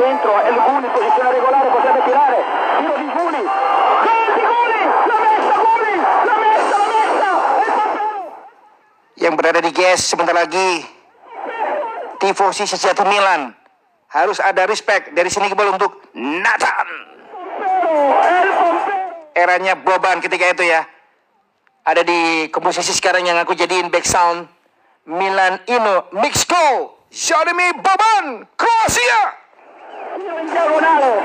Dentro, posizione regolare, potrebbe tirare, tiro di Pampero! Yang berada di GS sebentar lagi tifosi sejati Milan harus ada respect dari sini ke bawah untuk Nathan. Eranya Boban ketika itu ya. Ada di komposisi sekarang yang aku jadiin back sound. Milan Ino Mixco Jeremy Boban Kroasia. Tiro in diagonale,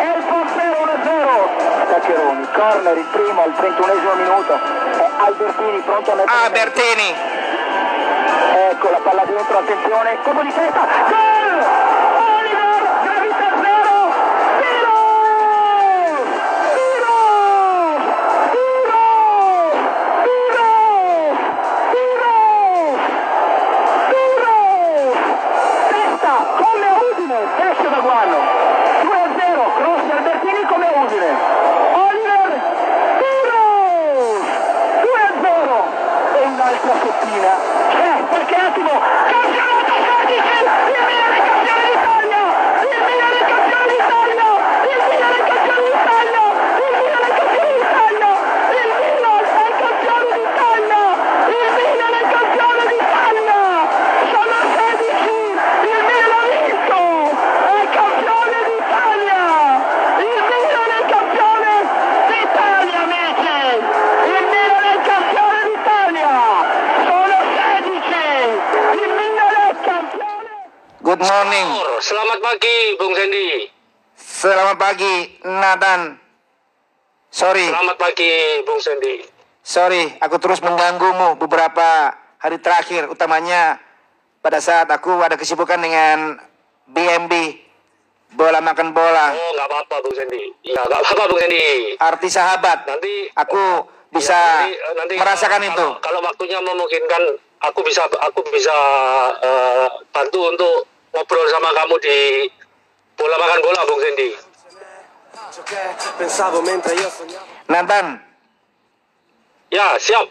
El Pampero 1-0. Taccheroni, corner il primo al 31esimo minuto, è Albertini pronto a mettere... Albertini. Ecco la palla dentro, attenzione, colpo di testa, gol! Selamat pagi Nathan. Sorry, Selamat pagi, Bung Sandy. sorry aku terus mengganggumu beberapa hari terakhir utamanya pada saat aku ada kesibukan dengan BMB bola makan bola Oh, nggak apa-apa, Bung Sandy. Ya, nggak apa-apa, Bung Sandy. arti sahabat Nanti aku bisa ya, nanti, nanti merasakan kalau, itu Kalau waktunya memungkinkan, aku bisa aku bisa eh, bantu untuk ngobrol sama kamu di bola makan bola, Bung Sandy. Nathan. Ya, siap.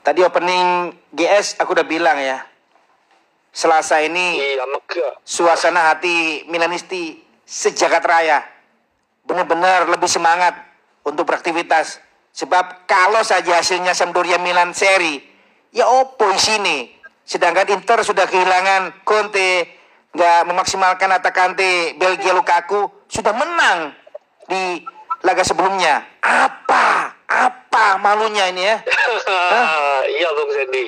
tadi opening GS aku udah bilang ya. Selasa ini Iya, mega. suasana hati Milanisti sejagat raya. Benar-benar lebih semangat untuk beraktivitas. Sebab kalau saja hasilnya Sampdoria Milan seri ya opo sini sedangkan Inter sudah kehilangan Conte nggak memaksimalkan Atakante Belgia Lukaku sudah menang di laga sebelumnya apa apa malunya ini ya Iya, Bung Sandy.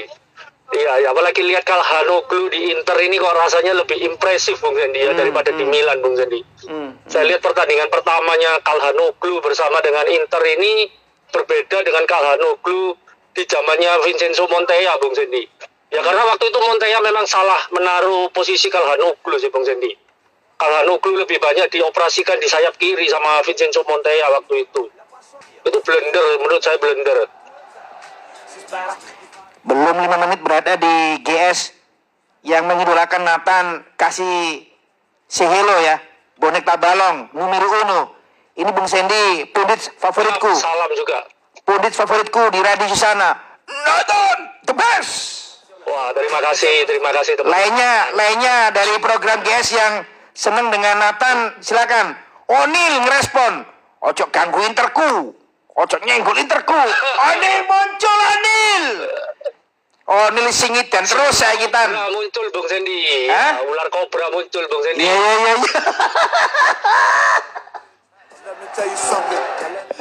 Iya, ya, apalagi lihat Kalhanoglu di Inter ini kok rasanya lebih impresif, Bung Sandy, ya, daripada di Milan, Bung Sandy. Hmm, Saya lihat pertandingan pertamanya Kalhanoglu bersama dengan Inter ini berbeda dengan Kalhanoglu di zamannya Vincenzo Montella, Bung Sandy. Ya karena waktu itu Montella memang salah menaruh posisi Kalhanoglu sih, Bung Sandy. Kalhanoglu lebih banyak dioperasikan di sayap kiri sama Vincenzo Montella waktu itu. Itu blunder, menurut saya blunder. belum lima menit berada di GS yang mengidolakan Nathan kasih si Hello ya bonek tabalong numero uno ini Bung Sandy pundit favoritku Salam juga. pundit favoritku di Radio Susana Nathan the best Wah, terima kasih, terima kasih teman. lainnya lainnya dari program GS yang seneng dengan Nathan silakan Onil ngerespon ojo ganggu interku ojo nyenggol interku Onil muncul Onil Onil singit dan terus saya kita muncul Bung Sandy. Hah? Ya, ular kobra muncul Bung Sandy. Iya iya iya. iya.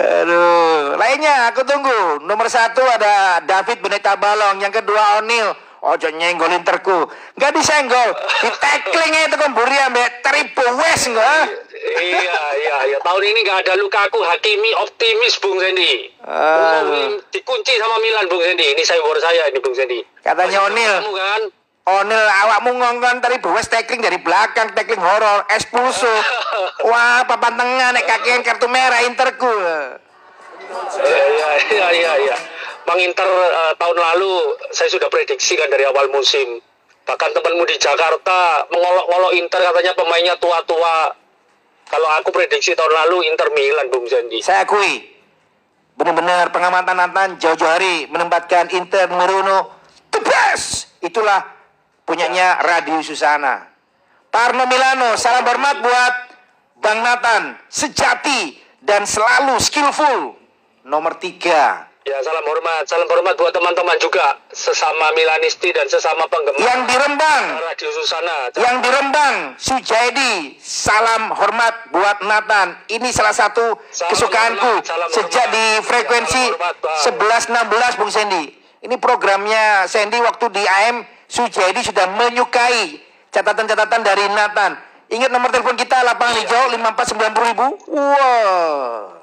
Aduh, lainnya aku tunggu. Nomor satu ada David Beneta Balong, yang kedua Onil. Ojo nyenggolin terku. Gak disenggol. Di tackling itu kan buri ambek triple west enggak? iya, iya, iya. Tahun ini nggak ada Lukaku, Hakimi optimis Bung Sandy. Ah. Umum dikunci sama Milan Bung Sandy. Ini saya saya ini Bung Sandy. Katanya Onil. Kamu kan? Onil awakmu ngongkon triple west tackling dari belakang, tackling horor, expulso. Wah, papan tengah nek kakian kartu merah interku. Iya, iya, iya, iya, iya. Bang Inter eh, tahun lalu saya sudah prediksi kan dari awal musim. Bahkan temanmu di Jakarta mengolok-olok Inter katanya pemainnya tua-tua. Kalau aku prediksi tahun lalu Inter Milan Bung Sandy. Saya akui, benar-benar pengamatan Nathan jauh-jauh hari menempatkan Inter Meruno the best. Itulah punyanya Radio Susana. Tarno Milano, salam hormat buat Bang Nathan, sejati dan selalu skillful. Nomor tiga. Ya, salam hormat. Salam hormat buat teman-teman juga. Sesama Milanisti dan sesama penggemar Yang di Rembang, Radio Susana. yang di Rembang, Sujaidi, salam hormat buat Nathan. Ini salah satu Salam kesukaanku hormat, salam sejak hormat. di frekuensi hormat, Bang. 11-16 Bung Sandy. Ini programnya Sandy waktu di AM Sujaidi sudah menyukai catatan-catatan dari Nathan. Ingat nomor telepon kita lapangan hijau 5490 ribu. Wow.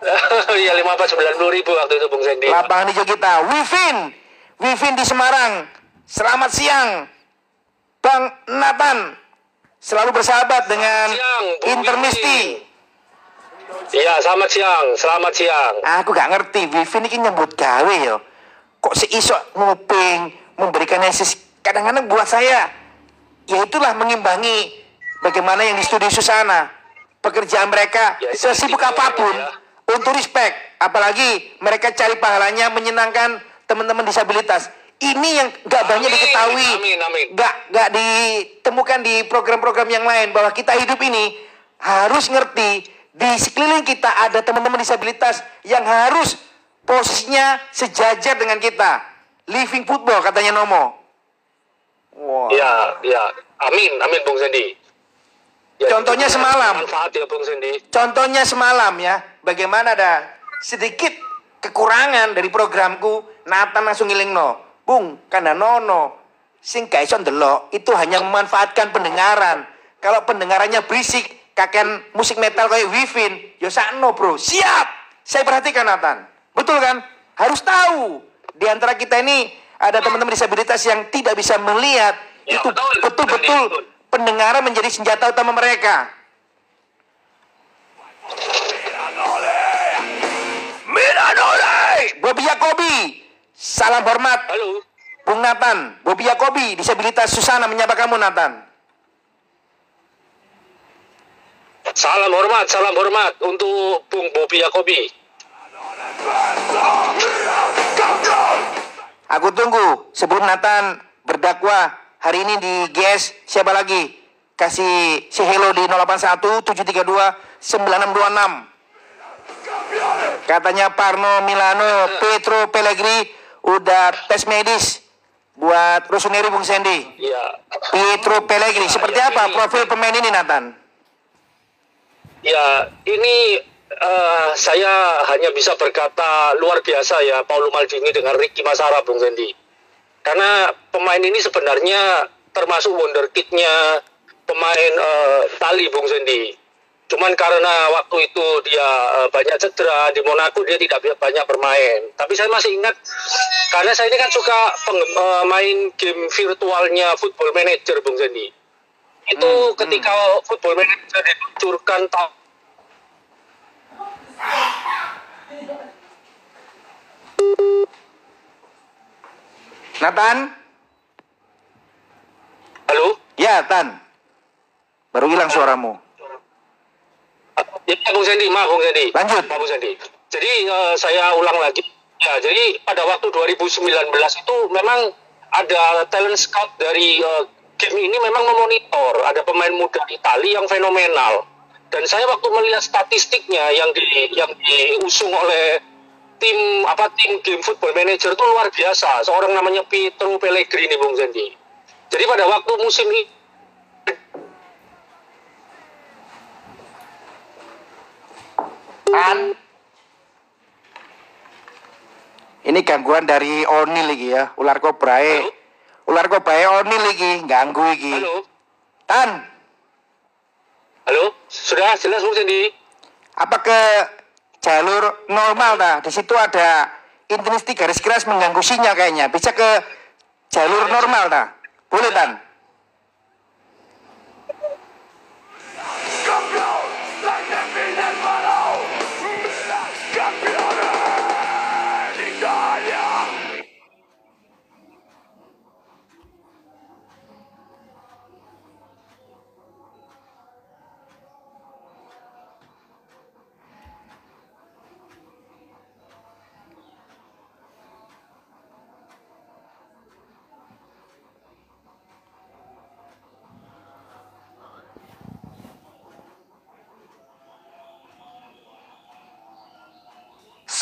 Iya, 15 90 ribu waktu itu Bung Sandy. Lapangan hijau kita. Wivin. Wivin di Semarang. Selamat siang. Bang Nathan. Selalu bersahabat dengan siang, Intermisti. Iya, selamat siang. Selamat siang. Aku gak ngerti. Wivin ini nyambut gawe yo. Kok seisok nguping. Memberikan esis. Kadang-kadang buat saya. Ya itulah mengimbangi. Bagaimana yang di studio Susana. Pekerjaan mereka. Ya, sesibuk apa pun. ya. Untuk respect. Apalagi mereka cari pahalanya menyenangkan teman-teman disabilitas. Ini yang gak banyak Amin, diketahui. amin, amin. Gak, gak ditemukan di program-program yang lain. Bahwa kita hidup ini harus ngerti. Di sekeliling kita ada teman-teman disabilitas yang harus posisinya sejajar dengan kita. Living football katanya Nomo. Wah. Ya, ya. Amin, amin Bung Sandy. Ya, Contohnya semalam. Ya Bung. Contohnya semalam ya, bagaimana ada sedikit kekurangan dari programku, Nathan langsung ngiling no. Bung, karena nono, sing gak iso ndelok, itu hanya memanfaatkan pendengaran. Kalau pendengarannya berisik, kakek musik metal kayak Wivin, yo sakno bro, siap. Saya perhatikan Nathan, betul kan? Harus tahu. Di antara kita ini ada teman-teman disabilitas yang tidak bisa melihat, Ya, itu betul. betul-betul Betul. Pendengaran menjadi senjata utama mereka. Bobi Yakobi. Salam hormat. Halo. Bung Nathan. Bobi Yakobi. Disabilitas Susana menyapa kamu Nathan. Salam hormat, salam hormat untuk Bung Bobi Yakobi. Aku tunggu sebelum Nathan berdakwah hari ini di GS siapa lagi? Kasih si hello di 081 732 9626. Katanya Parno Milano, Petro Pellegrini udah tes medis buat Rusuneri Bung Sandy. Ya, Pietro Pellegrini, seperti ya, apa ini- profil pemain ini Nathan? ya ini eh, saya hanya bisa berkata luar biasa ya Paulo Maldini dengan Ricky Masara Bung Sandy. Karena pemain ini sebenarnya termasuk wonderkidnya pemain eh, Tali Bung Sandy. Cuman karena waktu itu dia eh, banyak cedera di Monaco dia tidak banyak bermain. Tapi saya masih ingat karena saya ini kan suka peng- eh, main game virtualnya Football Manager Bung Sandy. Itu ketika Football Manager diluncurkan tahun Nathan? Halo? Ya, Tan. Baru hilang suaramu. Ya, Bung Sandy, maaf Bung Sandy. Lanjut. Maaf Bung Sandy. Jadi eh, saya ulang lagi. Ya, jadi pada waktu 2019 itu memang ada talent scout dari eh, game ini memang memonitor ada pemain muda Italia yang fenomenal. Dan saya waktu melihat statistiknya yang di yang diusung oleh tim apa tim game football manager itu luar biasa. Seorang namanya Pietro Pellegrini Bung Sandy. Jadi pada waktu musim ini An. Ini gangguan dari Oni lagi ya, ular kobrae. Halo? Ular kobrae Oni lagi, ganggu lagi. Halo. Tan, Halo, sudah jelas Bung Sandy? apa ke jalur normal dah? Di situ ada intensitas garis keras mengganggu sinyal kayaknya. Bisa ke jalur normal dah? Boleh Tan?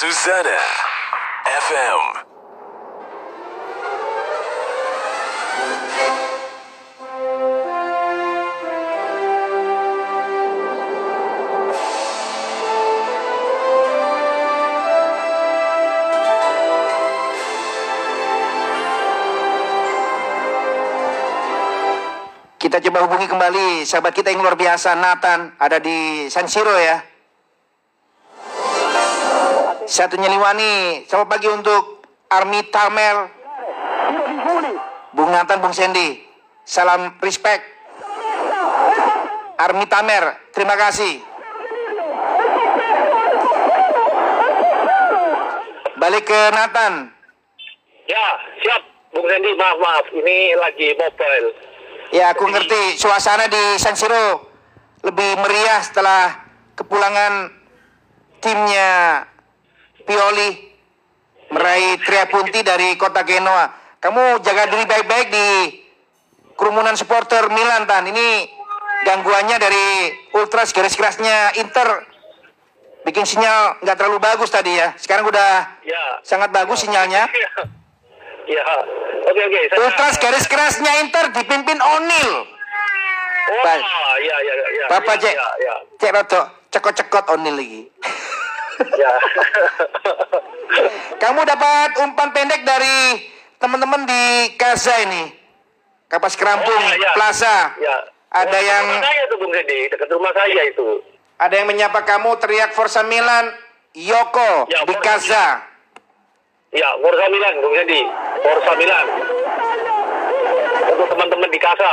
Susanna FM. Kita coba hubungi kembali sahabat kita yang luar biasa Nathan ada di San Siro ya. Satu Nyeliwani. Selamat pagi untuk Army Tamer. Bung Nathan, Bung Sandy. Salam respect. Army Tamer, terima kasih. Balik ke Nathan. Ya, siap. Bung Sandy, maaf, maaf. Ini lagi mobile. Ya, aku ngerti suasana di San Siro lebih meriah setelah kepulangan timnya Pioli meraih tria punti dari kota Genoa. Kamu jaga diri baik-baik di kerumunan supporter Milan, Tan. Ini gangguannya dari ultras garis kerasnya Inter bikin sinyal nggak terlalu bagus tadi ya. Sekarang udah Ya. sangat bagus sinyalnya. Ya. Oke, oke. Saya- Ultras garis kerasnya Inter dipimpin O'Neil. Oh, Baik. ya, ya, ya. ya, Bapak ya, cek, Ya, ya. cek roto, cekot-cekot O'Neil lagi. Ya. Kamu dapat umpan pendek dari teman-teman di Kaza ini. Kapas Kerampung, Oh, ya. Plaza. ya. Ada Oh, yang Rumah saya tuh, Bung. Dekat rumah saya itu. ada yang menyapa kamu teriak Forza Milan, Yoko Ya, di Kaza. Ya, Forza Milan, Bung Sandy. Forza Milan. Untuk teman-teman di Kasa.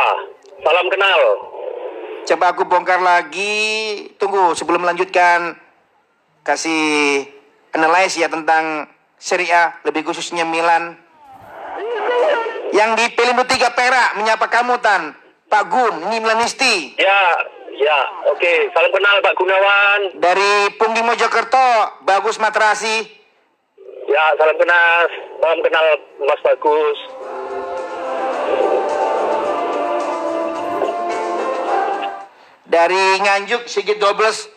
Salam kenal. Coba aku bongkar lagi. Tunggu sebelum melanjutkan kasih analysis ya tentang Serie A, lebih khususnya Milan. Yang di Pelindo 3 Perak menyapa kamu Tan. Pak Gun, ini Milanisti. Ya, ya. Oke, salam kenal Pak Gunawan. Dari Punggi Mojokerto, Bagus Matrasi. Ya, salam kenal. Salam kenal Mas Bagus. Dari Nganjuk, Sigit Dobles.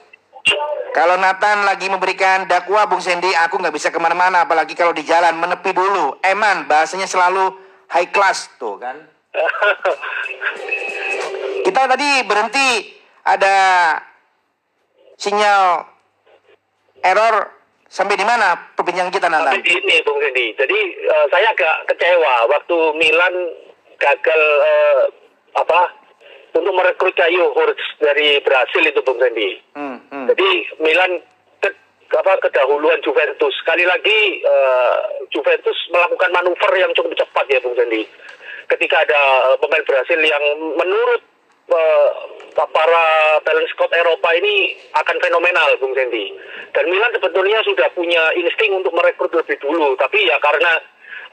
Kalau Nathan lagi memberikan dakwah, Bung Sandy, aku nggak bisa ke mana-mana. Apalagi kalau di jalan, menepi dulu. Eman, bahasanya selalu high class. Tuh kan. Kita tadi berhenti, ada sinyal error. Sampai di mana perbincangan kita, Tapi Nathan? ini Bung Sandy, jadi eh, saya agak kecewa waktu Milan gagal eh, apa untuk merekrut Caio Hurts dari Brasil itu Bung Sandy. Hmm, hmm. Jadi Milan ke, apa kedahuluan Juventus. Sekali lagi eh, Juventus melakukan manuver yang cukup cepat ya Bung Sandy. Ketika ada eh, pemain Brasil yang menurut eh, para talent scout Eropa ini akan fenomenal Bung Sandy. Dan Milan sebetulnya sudah punya insting untuk merekrut lebih dulu, tapi ya karena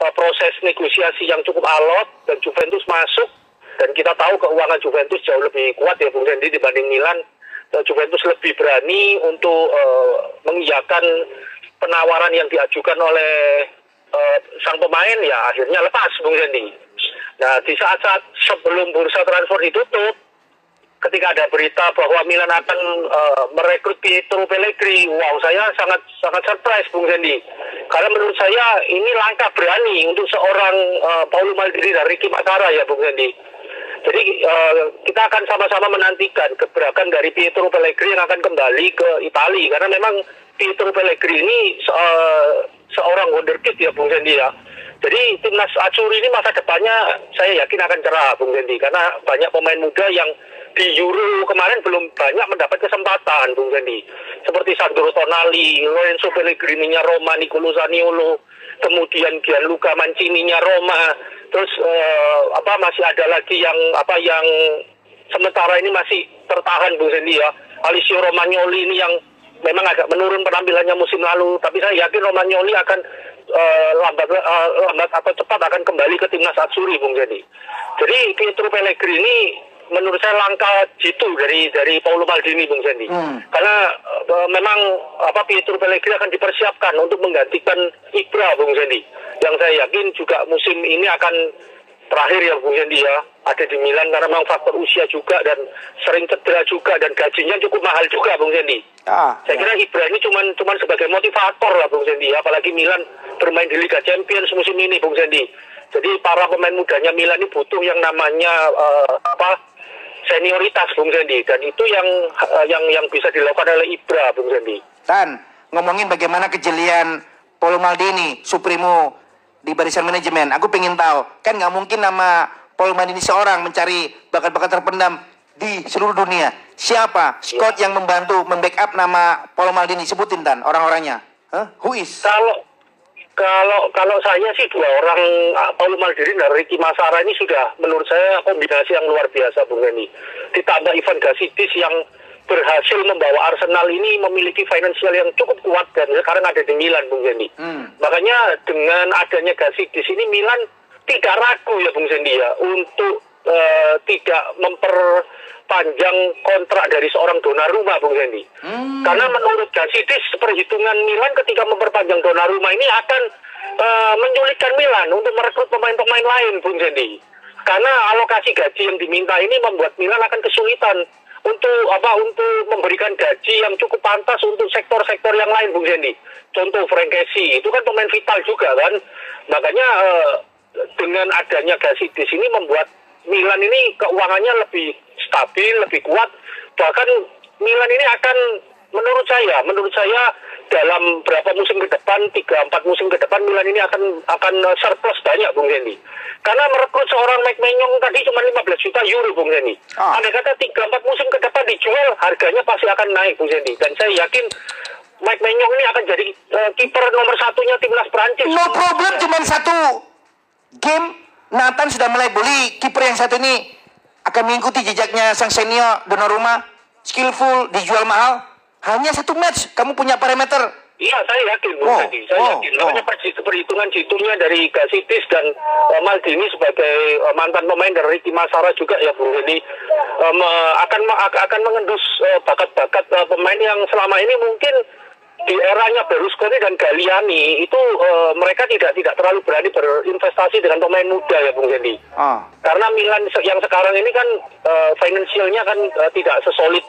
eh, proses negosiasi yang cukup alot dan Juventus masuk dan kita tahu keuangan Juventus jauh lebih kuat ya Bung Sandy dibanding Milan. Eh, Juventus lebih berani untuk eh, mengiyakan penawaran yang diajukan oleh eh, sang pemain ya akhirnya lepas Bung Sandy. Nah di saat-saat sebelum bursa transfer ditutup, ketika ada berita bahwa Milan akan eh, merekrut Pietro Pellegrini, wow saya sangat sangat surprise Bung Sandy. Karena menurut saya ini langkah berani untuk seorang eh, Paulo Maldini dan Ricky Matara ya Bung Sandy. Jadi eh, kita akan sama-sama menantikan gebrakan dari Pietro Pellegrini yang akan kembali ke Italia karena memang Pietro Pellegrini ini se- eh, seorang wonderkid ya Bung Sandy ya. Jadi timnas Azzurri ini masa depannya saya yakin akan cerah Bung Sandy karena banyak pemain muda yang di Euro kemarin belum banyak mendapat kesempatan Bung Sandy. Seperti Sandro Tonali, Lorenzo Pellegrini-nya Roma, Nicolo Zaniolo, kemudian Gianluca Mancini-nya Roma, terus eh, apa masih ada lagi yang apa yang sementara ini masih tertahan Bung Sandy ya. Alessio Romagnoli ini yang memang agak menurun penampilannya musim lalu, tapi saya yakin Romagnoli akan eh, lambat eh, lambat atau cepat akan kembali ke timnas Azzurri Bung Sandy. Jadi Pietro Pellegrini menurut saya langkah jitu dari dari Paulo Maldini Bung Sandy. Hmm. Karena eh, memang apa Pietro Pellegrini akan dipersiapkan untuk menggantikan Ibra Bung Sandy. Yang saya yakin juga musim ini akan terakhir ya Bung Yendi ya ada di Milan karena memang faktor usia juga dan sering cedera juga dan gajinya cukup mahal juga Bung Yendi. Ah, Saya kira Ibra ini cuman cuman sebagai motivator lah Bung Sendi, apalagi Milan bermain di Liga Champions musim ini Bung Sendi. Jadi para pemain mudanya Milan ini butuh yang namanya eh, apa senioritas Bung Sendi dan itu yang eh, yang yang bisa dilakukan oleh Ibra Bung Sendi. Tan, ngomongin bagaimana kejelian Paulo Maldini, Supremo di barisan manajemen. Aku pengen tahu, kan nggak mungkin nama Paulo Maldini seorang mencari bakat-bakat terpendam di seluruh dunia. Siapa scout yang membantu membackup nama Paulo Maldini? Sebutin Tan, orang-orangnya. Hah? Who is? Kalau kalau kalau saya sih dua orang ah, Paulo Maldini dan Ricky Masara ini sudah menurut saya kombinasi yang luar biasa Bung Reni. Ditambah Ivan Gasitis yang berhasil membawa Arsenal ini memiliki finansial yang cukup kuat dan sekarang ada di Milan Bung Reni. Hmm. Makanya dengan adanya Gasitis ini Milan tidak ragu ya Bung Sendi ya untuk eh, tidak memperpanjang kontrak dari seorang Donnarumma Bung Sendi. Karena menurut Gasitis perhitungan Milan ketika memperpanjang Donnarumma ini akan eh, menyulitkan Milan untuk merekrut pemain-pemain lain Bung Sendi. Karena alokasi gaji yang diminta ini membuat Milan akan kesulitan untuk apa untuk memberikan gaji yang cukup pantas untuk sektor-sektor yang lain Bung Sendi. Contoh Frank Kessie itu kan pemain vital juga kan. Makanya eh, dengan adanya Gasitis ini membuat Milan ini keuangannya lebih stabil, lebih kuat. Bahkan Milan ini akan menurut saya, menurut saya dalam berapa musim ke depan, tiga empat musim ke depan Milan ini akan akan surplus banyak Bung Hendy. Karena merekrut seorang Mike Menyong tadi cuma 15 juta euro Bung Hendy. Ah. Andai kata tiga empat musim ke depan dijual, harganya pasti akan naik Bung Hendy. Dan saya yakin Mike Menyong ini akan jadi eh, kiper nomor satunya timnas Prancis. No problem, cuman satu game Nathan sudah mulai beli kiper yang satu ini akan mengikuti jejaknya sang senior Donnarumma, skillful, dijual mahal. Hanya satu match, kamu punya parameter. Iya, saya yakin, Wow, Hadi. Saya wow, yakin. wow. Makanya perhi- perhitungan jitunya dari Gasitis dan eh, Maldini sebagai eh, mantan pemain dari Ricky Masara juga ya, Bung Hadi, em, eh, akan ak- akan mengendus bakat-bakat eh, pemain yang selama ini mungkin di eranya Berlusconi dan Galliani itu eh, mereka tidak tidak terlalu berani berinvestasi dengan pemain muda ya, Bung Hadi. Ah, Karena Milan yang sekarang ini kan eh, finansialnya kan eh, tidak sesolid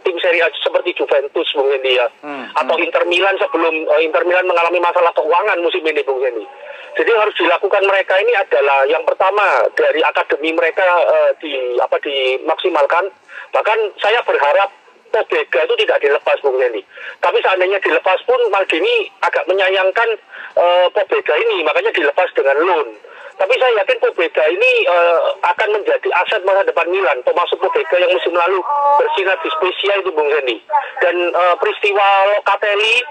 tim Serie A seperti Juventus Bung Hendi ya. Hmm, Atau Inter Milan sebelum eh, Inter Milan mengalami masalah keuangan musim ini Bung Hendi. Jadi yang harus dilakukan mereka ini adalah yang pertama dari akademi mereka eh, di apa dimaksimalkan. Bahkan saya berharap Pobega itu tidak dilepas Bung Hendi. Tapi seandainya dilepas pun Maldini agak menyayangkan eh, Pobega ini, makanya dilepas dengan loan. Tapi saya yakin Pobega ini eh, akan menjadi aset masa depan Milan. Termasuk Pobega yang musim lalu bersinar di spesial itu Bung Hendi. Dan eh, peristiwa Locatelli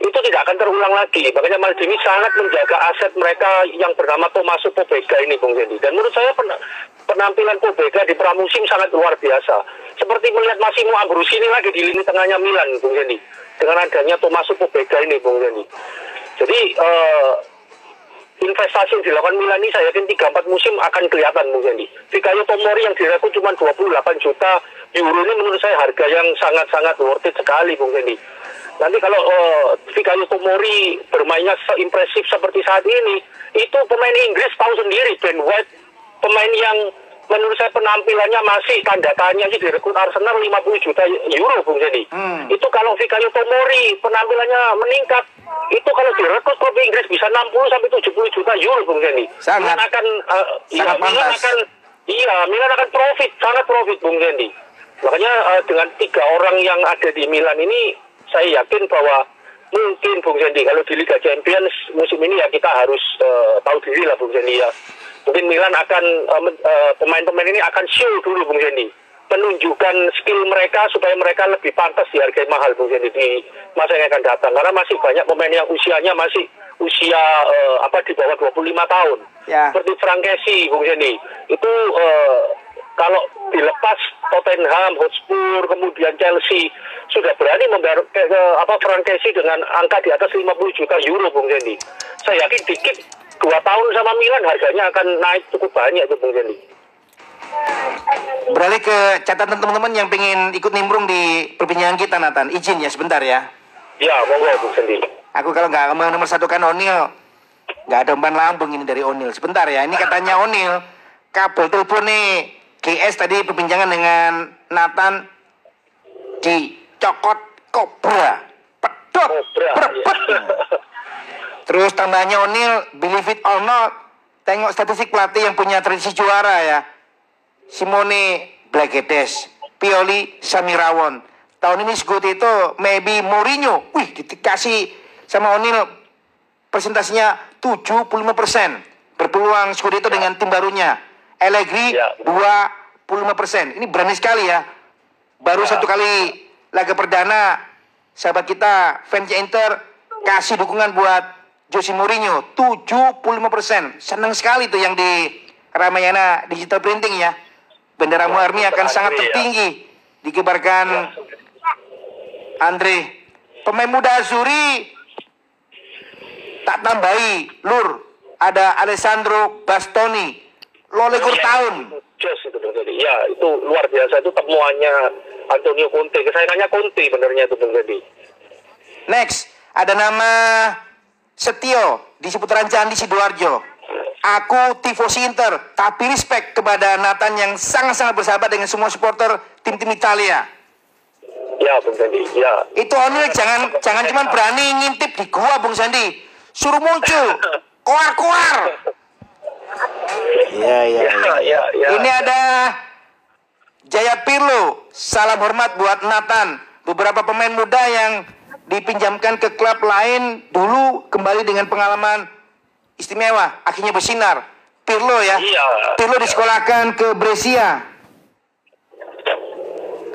itu tidak akan terulang lagi. Makanya Maldini sangat menjaga aset mereka yang bernama Tomaso Pobega ini, Bung Hendi. Dan menurut saya pen- penampilan Pobega di pramusim sangat luar biasa. Seperti melihat Massimo Ambrosini lagi di lini tengahnya Milan, Bung Hendi. Dengan adanya Tomaso Pobega ini, Bung Hendi. Jadi eh, investasi yang dilakukan Milan ini saya yakin 3-4 musim akan kelihatan Hendi. Fikayo Tomori yang direkrut cuma 28 juta euro ini menurut saya harga yang sangat-sangat worth it sekali Hendi. Nanti kalau uh, Fikayo Tomori bermainnya seimpresif seperti saat ini, itu pemain Inggris tahu sendiri Ben White pemain yang menurut saya penampilannya masih tanda tanya sih direkrut Arsenal 50 juta euro Bung Hendi. Hmm. Itu kalau Fikayo Tomori penampilannya meningkat, itu kalau direkrut klub Inggris bisa 60 sampai 70 juta euro Bung Hendi. Sangat. Milan akan uh, Sangat Milan pantas. akan iya, Milan akan profit, sangat profit Bung Hendi. Makanya uh, dengan tiga orang yang ada di Milan ini saya yakin bahwa mungkin Bung Hendi kalau di Liga Champions musim ini ya kita harus uh, tahu diri lah Bung Hendi ya. Mungkin Milan akan uh, men- uh, pemain-pemain ini akan show dulu Bung Hendi. Menunjukkan skill mereka supaya mereka lebih pantas dihargai mahal Bung Hendi di masa yang akan datang. Karena masih banyak pemain yang usianya masih usia eh, apa di bawah 25 tahun. Ya. seperti Frank Kessie Bung Hendi. Itu eh, kalau dilepas Tottenham Hotspur kemudian Chelsea sudah berani membayar ke- apa Frank Kessie dengan angka di atas 50 juta euro Bung Hendi. Saya yakin dikit dua tahun sama Milan harganya akan naik cukup banyak itu Bung Hendi beralih ke catatan teman-teman yang pengen ikut nimbrung di perbincangan kita Nathan. Izin ya sebentar ya. ya monggo Bung Hendi Aku kalau nggak nomor satu kan O'Neal, nggak ada umpan lambung ini dari O'Neal. Sebentar ya, ini katanya O'Neal kabel telepon nih. GS tadi perbincangan dengan Nathan. Dicokot kobra. Pedot. Kobra, berbet. Terus tambahnya O'Neal believe it or not tengok statistik pelatih yang punya tradisi juara ya Simone Blagedes, Pioli Samirawon. Tahun ini Scoot itu maybe Mourinho. Wih, dikasih sama O'Neal presentasinya 75%. Berpeluang Scudetto dengan tim barunya. Allegri Ya. 25%. Ini berani sekali ya. Baru Ya. satu kali laga perdana sahabat kita fansnya Inter kasih dukungan buat Jose Mourinho 75%. Senang sekali tuh yang di Ramayana Digital Printing ya. Bendera Muarni akan sangat ya. tertinggi dikibarkan Andre. Pemain muda Azuri tak tambahi Lur ada Alessandro Bastoni Lolegur Ya, tahun itu Dedi. Ya, itu luar biasa. Itu temuannya Antonio Conte. Kesayangannya Conte benernya itu Dedi. next ada nama Setio di seputaran Candi Sidoarjo aku tifosi Inter tapi respect kepada Nathan yang sangat-sangat bersahabat dengan semua supporter tim-tim Italia Ya, Bung Dedi. Ya. itu Onil jangan jangan cuma berani ngintip di gua Bung Sandi suruh muncul koar-koar Iya iya Ya, ya, ya. Ini ada Jaya Pirlo. Salam hormat buat Nathan. Beberapa pemain muda yang dipinjamkan ke klub lain dulu kembali dengan pengalaman istimewa. Akhirnya bersinar. Pirlo ya. Iya. Pirlo disekolahkan ke Brescia.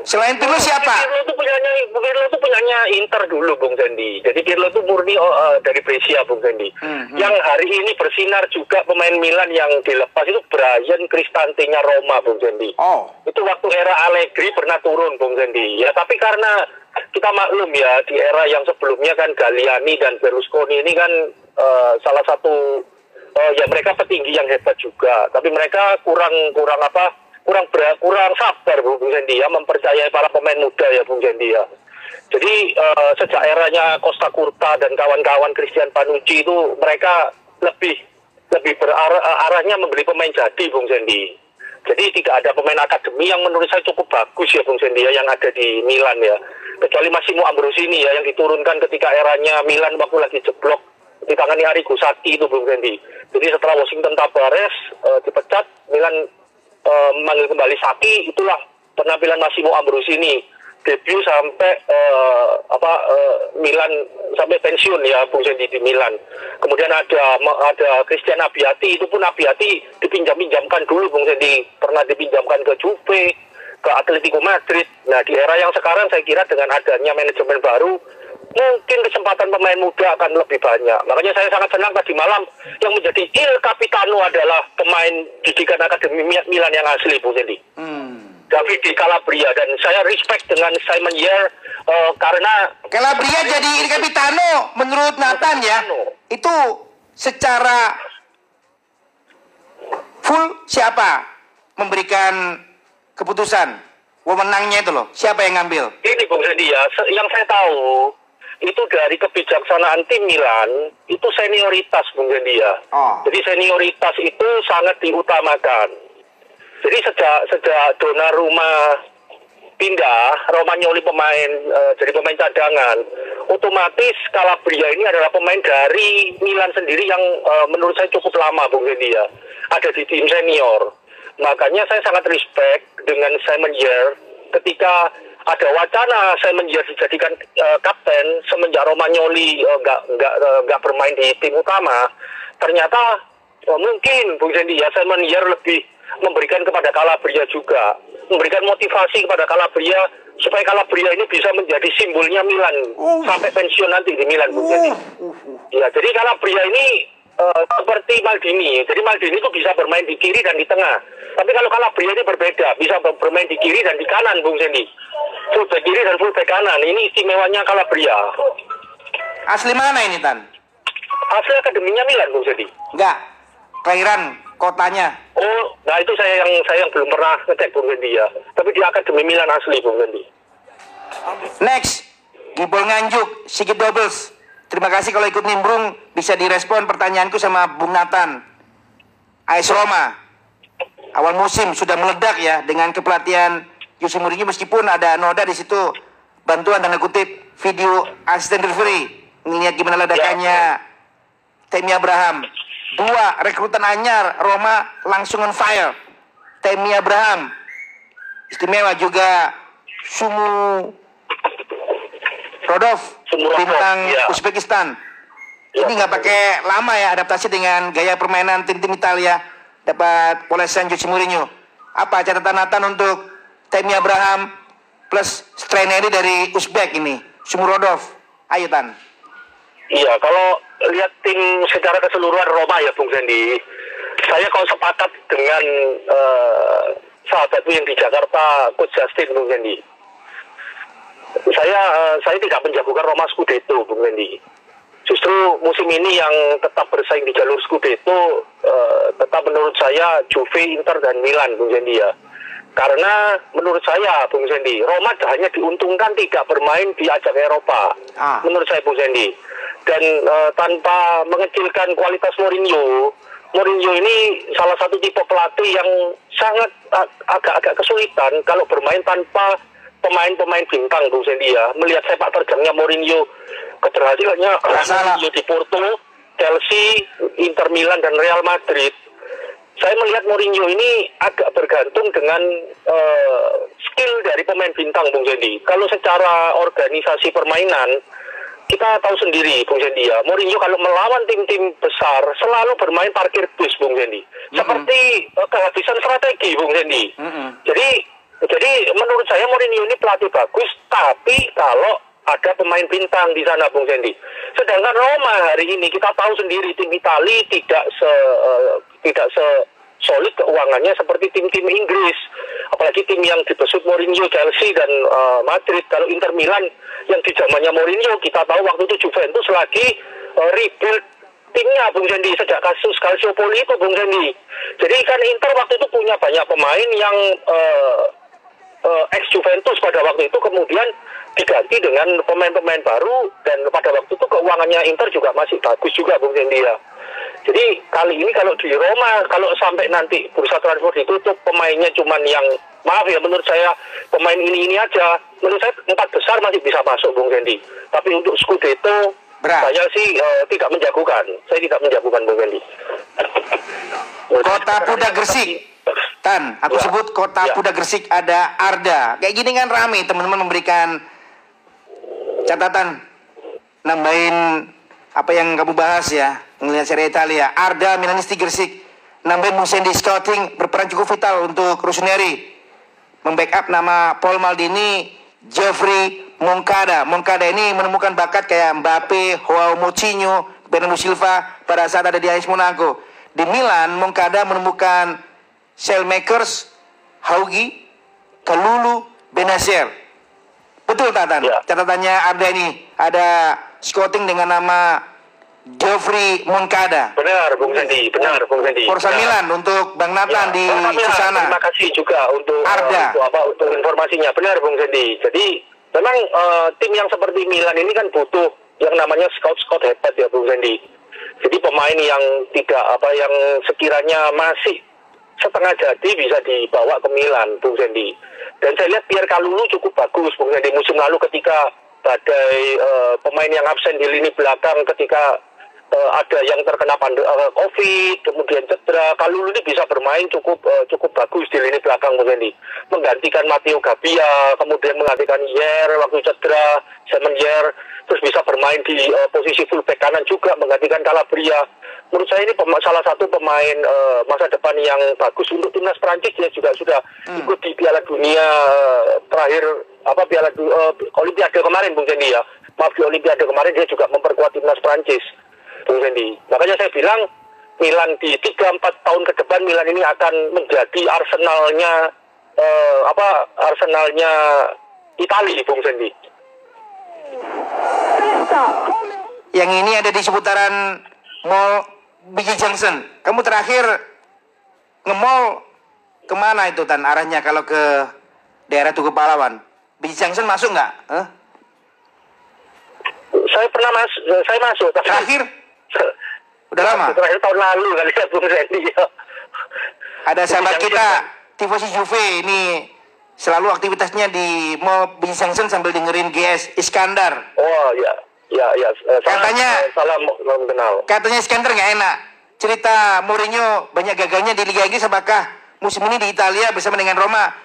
Selain Pirlo siapa? Pirlo itu punyanya Pirlo itu punyanya Inter dulu Bung Sandy. Jadi Pirlo itu murni eh, dari Brescia Bung Sandy. Hmm, Yang hari ini bersinar juga pemain Milan yang dilepas itu Brian Cristante-nya Roma Bung Sandy. Oh. Itu waktu era Allegri pernah turun Bung Sandy. Ya tapi karena kita maklum ya di era yang sebelumnya kan Galliani dan Berlusconi ini kan eh, salah satu eh, ya mereka petinggi yang hebat juga. Tapi mereka kurang kurang apa? kurang ber, kurang sabar Bung Sandy ya mempercayai para pemain muda ya Bung Sandy ya. Jadi eh, sejak eranya Costa Curta dan kawan-kawan Christian Panucci itu mereka lebih lebih berarah arahnya membeli pemain jadi Bung Sandy. Jadi tidak ada pemain akademi yang menurut saya cukup bagus ya Bung Sandy ya yang ada di Milan ya. Kecuali Massimo Ambrosini ya yang diturunkan ketika eranya Milan waktu lagi jeblok ditangani Arrigo Sacchi itu Bung Sandy. Jadi setelah Washington Tavares eh, dipecat Milan eh, memanggil kembali Saki itulah penampilan Massimo Ambrosini debut sampai eh, apa eh, Milan sampai pensiun ya Bung Sendi di Milan. Kemudian ada ada Christian Abiati itu pun Abiati dipinjam-pinjamkan dulu Bung Sendi pernah dipinjamkan ke Juve ke Atletico Madrid. Nah di era yang sekarang saya kira dengan adanya manajemen baru mungkin kesempatan pemain muda akan lebih banyak. Makanya saya sangat senang tadi malam yang menjadi Il Capitano adalah pemain didikan Akademi Milan yang asli, Bu Sendi. David di Calabria dan saya respect dengan Simon Yer eh, karena Calabria jadi Il Capitano menurut Nathan ya. Itu secara full siapa memberikan keputusan wewenangnya itu loh. Siapa yang ngambil? ini Bung Sendi ya, yang saya tahu itu dari kebijaksanaan tim Milan itu senioritas Bung Sendi ya. Oh. Jadi senioritas itu sangat diutamakan. Jadi sejak sejak Donnarumma pindah, Romagnoli pemain eh, jadi pemain cadangan, otomatis Calabria ini adalah pemain dari Milan sendiri yang eh, menurut saya cukup lama Bung Sendi ya. Ada di tim senior. Makanya saya sangat respect dengan Simon Yer ketika ada wacana Simon Yer dijadikan eh, kapten semenjak Romagnoli eh, nggak nggak eh, nggak bermain di tim utama. Ternyata eh, mungkin Bung Sendi ya Simon Yer lebih memberikan kepada Calabria juga memberikan motivasi kepada Calabria supaya Calabria ini bisa menjadi simbolnya Milan sampai pensiun nanti di Milan Bung Sendi. Ya, jadi Calabria ini eh, seperti Maldini. Jadi Maldini itu bisa bermain di kiri dan di tengah. Tapi kalau Calabria ini berbeda, bisa ber- bermain di kiri dan di kanan, Bung Sendi. Fullback kiri dan fullback kanan. Ini istimewanya Calabria. Asli mana ini Tan? Asli akademinya Milan, Bung Sendi. Enggak. Kelahiran kotanya. Oh, nah itu saya yang saya yang belum pernah ngecek Bung Sendi ya. Tapi di akademi Milan asli Bung Sendi. Next, Gibol Nganjuk, Sigit Doubles. Terima kasih kalau ikut nimbrung bisa direspon pertanyaanku sama Bung Nathan. AS Roma awal musim sudah meledak ya dengan kepelatihan Jose Mourinho meskipun ada noda di situ bantuan tanda kutip video asisten referee mengingat gimana ledakannya Temi Abraham. Dua rekrutan anyar Roma langsung on fire. Temi Abraham istimewa juga Sumu Rodov Sumu Rodov, bintang ya. Uzbekistan. Ya. Ini nggak pakai lama ya adaptasi dengan gaya permainan tim-tim Italia dapat polesan Jose Mourinho. Apa catatan Nathan untuk Temi Abraham plus Straineri dari Uzbek ini, Sumurodov. Ayo Tan. Iya, kalau lihat tim secara keseluruhan Roma ya Bung Sandy, saya kalau sepakat dengan eh, sahabatku yang di Jakarta, Coach Justin Bung Sandy. Saya eh, saya tidak menjagokan Roma Scudetto Bung Sandy. Justru musim ini yang tetap bersaing di jalur Scudetto eh, tetap menurut saya Juve, Inter dan Milan Bung Sandy ya. Karena menurut saya Bung Sandy, Roma hanya diuntungkan tidak bermain di ajang Eropa. Ah. Menurut saya Bung Sandy. Dan eh, tanpa mengecilkan kualitas Mourinho, Mourinho ini salah satu tipe pelatih yang sangat ag- agak-agak kesulitan kalau bermain tanpa pemain-pemain bintang Bung Sandy ya. Melihat sepak terjangnya Mourinho, keberhasilannya. Mourinho di Porto, Chelsea, Inter Milan dan Real Madrid. Saya melihat Mourinho ini agak bergantung dengan eh, skill dari pemain bintang Bung Sandy. Kalau secara organisasi permainan, kita tahu sendiri Bung Sandy ya, Mourinho kalau melawan tim-tim besar selalu bermain parkir bus Bung Sandy. Seperti eh, kehabisan strategi Bung Sandy. Jadi jadi menurut saya Mourinho ini pelatih bagus, tapi kalau ada pemain bintang di sana Bung Sandy. Sedangkan Roma hari ini kita tahu sendiri tim Itali tidak se eh, tidak se solid keuangannya seperti tim-tim Inggris. Apalagi tim yang dibesut Mourinho, Chelsea dan eh, Madrid. Kalau Inter Milan yang di zamannya Mourinho kita tahu waktu itu Juventus lagi eh, rebuild timnya Bung Sandy sejak kasus Calciopoli itu Bung Sandy. Jadi kan Inter waktu itu punya banyak pemain yang eh, eh, ex Juventus pada waktu itu kemudian diganti dengan pemain-pemain baru dan pada waktu itu keuangannya Inter juga masih bagus juga Bung Sandy ya. Jadi kali ini kalau di Roma kalau sampai nanti bursa transfer ditutup pemainnya cuman yang maaf ya menurut saya pemain ini ini aja menurut saya empat besar masih bisa masuk Bung Sandy. Tapi untuk Scudetto Berat. saya sih eh, tidak menjagokan. Saya tidak menjagokan Bung Sandy. Kota Puda Gresik. Tan, aku Ya. sebut kota Ya. Puda Gresik ada Arda. Kayak gini kan rame teman-teman memberikan catatan nambahin apa yang kamu bahas ya melihat Serie Italia. Arda Milanisti Gresik nambahin Musendi Scouting berperan cukup vital untuk Rusuneri. Membackup nama Paul Maldini, Jeffrey Moncada. Moncada ini menemukan bakat kayak Mbappe, Joao Moutinho, Bernardo Silva pada saat ada di AS Monaco. Di Milan, Moncada menemukan Sailmakers, Haugi, Kalulu, Benacer. Betul Tatan, Ya. catatannya Arda ini ada scouting dengan nama Geoffrey Moncada. Benar Bung Sandy, benar Bung Sandy. Forza Ya. Milan untuk Bang Nathan Ya, di sana. Terima kasih juga untuk Arda. eh, untuk apa untuk informasinya. Benar Bung Sandy. Jadi memang eh, tim yang seperti Milan ini kan butuh yang namanya scout-scout hebat ya Bung Sandy. Jadi pemain yang tidak apa yang sekiranya masih setengah jadi bisa dibawa ke Milan Bung Sandy. Dan saya lihat Pierre Kalulu cukup bagus Bung Sandy musim lalu ketika badai eh, pemain yang absen di lini belakang ketika eh, ada yang terkena pande- eh, COVID, kemudian cedera. Kalulu ini bisa bermain cukup eh, cukup bagus di lini belakang Sandy. Menggantikan Matteo Gabbia, kemudian menggantikan Yer waktu cedera, Simon Yer, terus bisa bermain di eh, posisi fullback kanan juga menggantikan Calabria. Menurut saya ini pema- salah satu pemain eh, masa depan yang bagus untuk timnas Prancis dia juga sudah ikut di Piala Dunia eh, terakhir apa Piala Du- eh, Olimpiade kemarin Bung Sandy ya. Maaf di Olimpiade kemarin dia juga memperkuat timnas Prancis. Bung Sandy. Makanya saya bilang Milan di 3-4 tahun ke depan Milan ini akan menjadi arsenalnya eh, apa arsenalnya Itali Bung come Yang ini ada di seputaran Mall Biji Junction. Kamu terakhir nge-mall ke mana itu Tan arahnya kalau ke daerah Tugu Pahlawan? Biji Junction masuk nggak? Hah? saya pernah masuk, saya masuk. Tapi Terakhir udah lama. Terakhir tahun lalu kali ya Bung Randy. Ya. Ada sahabat kita tifosi Juve ini selalu aktivitasnya di Mall Binsengsen sambil dengerin GS Iskandar. Oh ya, ya, ya. Eh, salam- Katanya- eh, salam, salam kenal. Katanya Iskandar nggak enak. Cerita Mourinho banyak gagalnya di Liga Inggris apakah musim ini di Italia bersama dengan Roma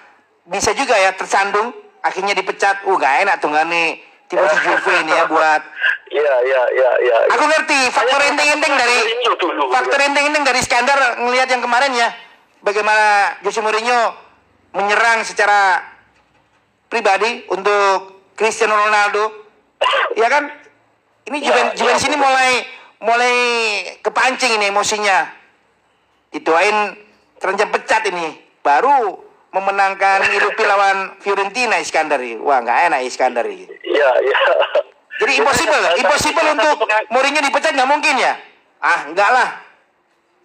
bisa juga ya tersandung akhirnya dipecat. Uh nggak enak tuh nggak nih tifosi Juve ini ya buat Iya, iya, iya, iya. Aku ngerti faktor inting-inting dari faktor inting-inting dari Skandar ngelihat yang kemarin ya. Bagaimana Jose Mourinho menyerang secara pribadi untuk Cristiano Ronaldo. Ya kan? Ini Ya, Juven ya, Juventus ini betul. mulai mulai kepancing ini emosinya. Didoain terancam pecat ini. Baru memenangkan Ilupi lawan Fiorentina Iskandar ini. wah nggak enak Iskandar ini Iya, iya. jadi impossible, impossible untuk Mourinho dipecat nggak mungkin ya? Ah, enggak lah.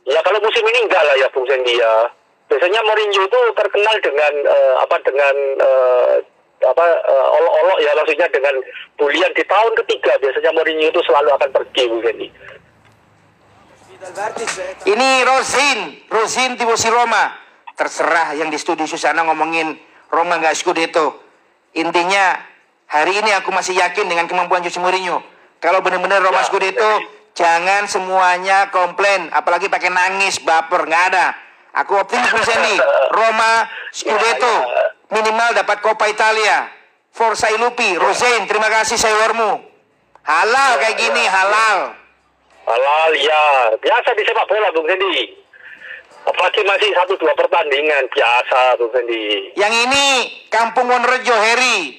Ya kalau musim ini enggak lah ya Bung Sendi ya. Biasanya Mourinho itu terkenal dengan eh, apa dengan eh, apa eh, olok-olok ya maksudnya dengan bulian di tahun ketiga biasanya Mourinho itu selalu akan pergi Bung Sendi. Vertice Ini Rosin, Rosin tifosi Roma. Terserah yang di studio Susana ngomongin Roma nggak Scudetto. Intinya hari ini aku masih yakin dengan kemampuan Jose Mourinho. Kalau benar-benar Roma Ya, Scudetto, jangan semuanya komplain, apalagi pakai nangis, baper, nggak ada. Aku optimis Bung Sandy, Roma Scudetto minimal dapat Coppa Italia. Forza Ilupi, Rosin, terima kasih sewarmu. Halal kayak gini, halal. Halal ya biasa di sepak bola Bung Sendi. Apalagi masih satu dua pertandingan biasa Bung Sendi. Yang ini Kampung Wonorejo Heri.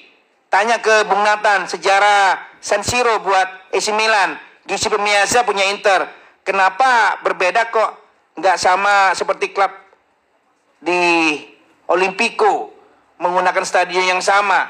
Tanya ke Bung Nathan sejarah San Siro buat AC Milan. Giuseppe Meazza punya Inter. Kenapa berbeda kok nggak sama seperti klub di Olimpico menggunakan stadion yang sama?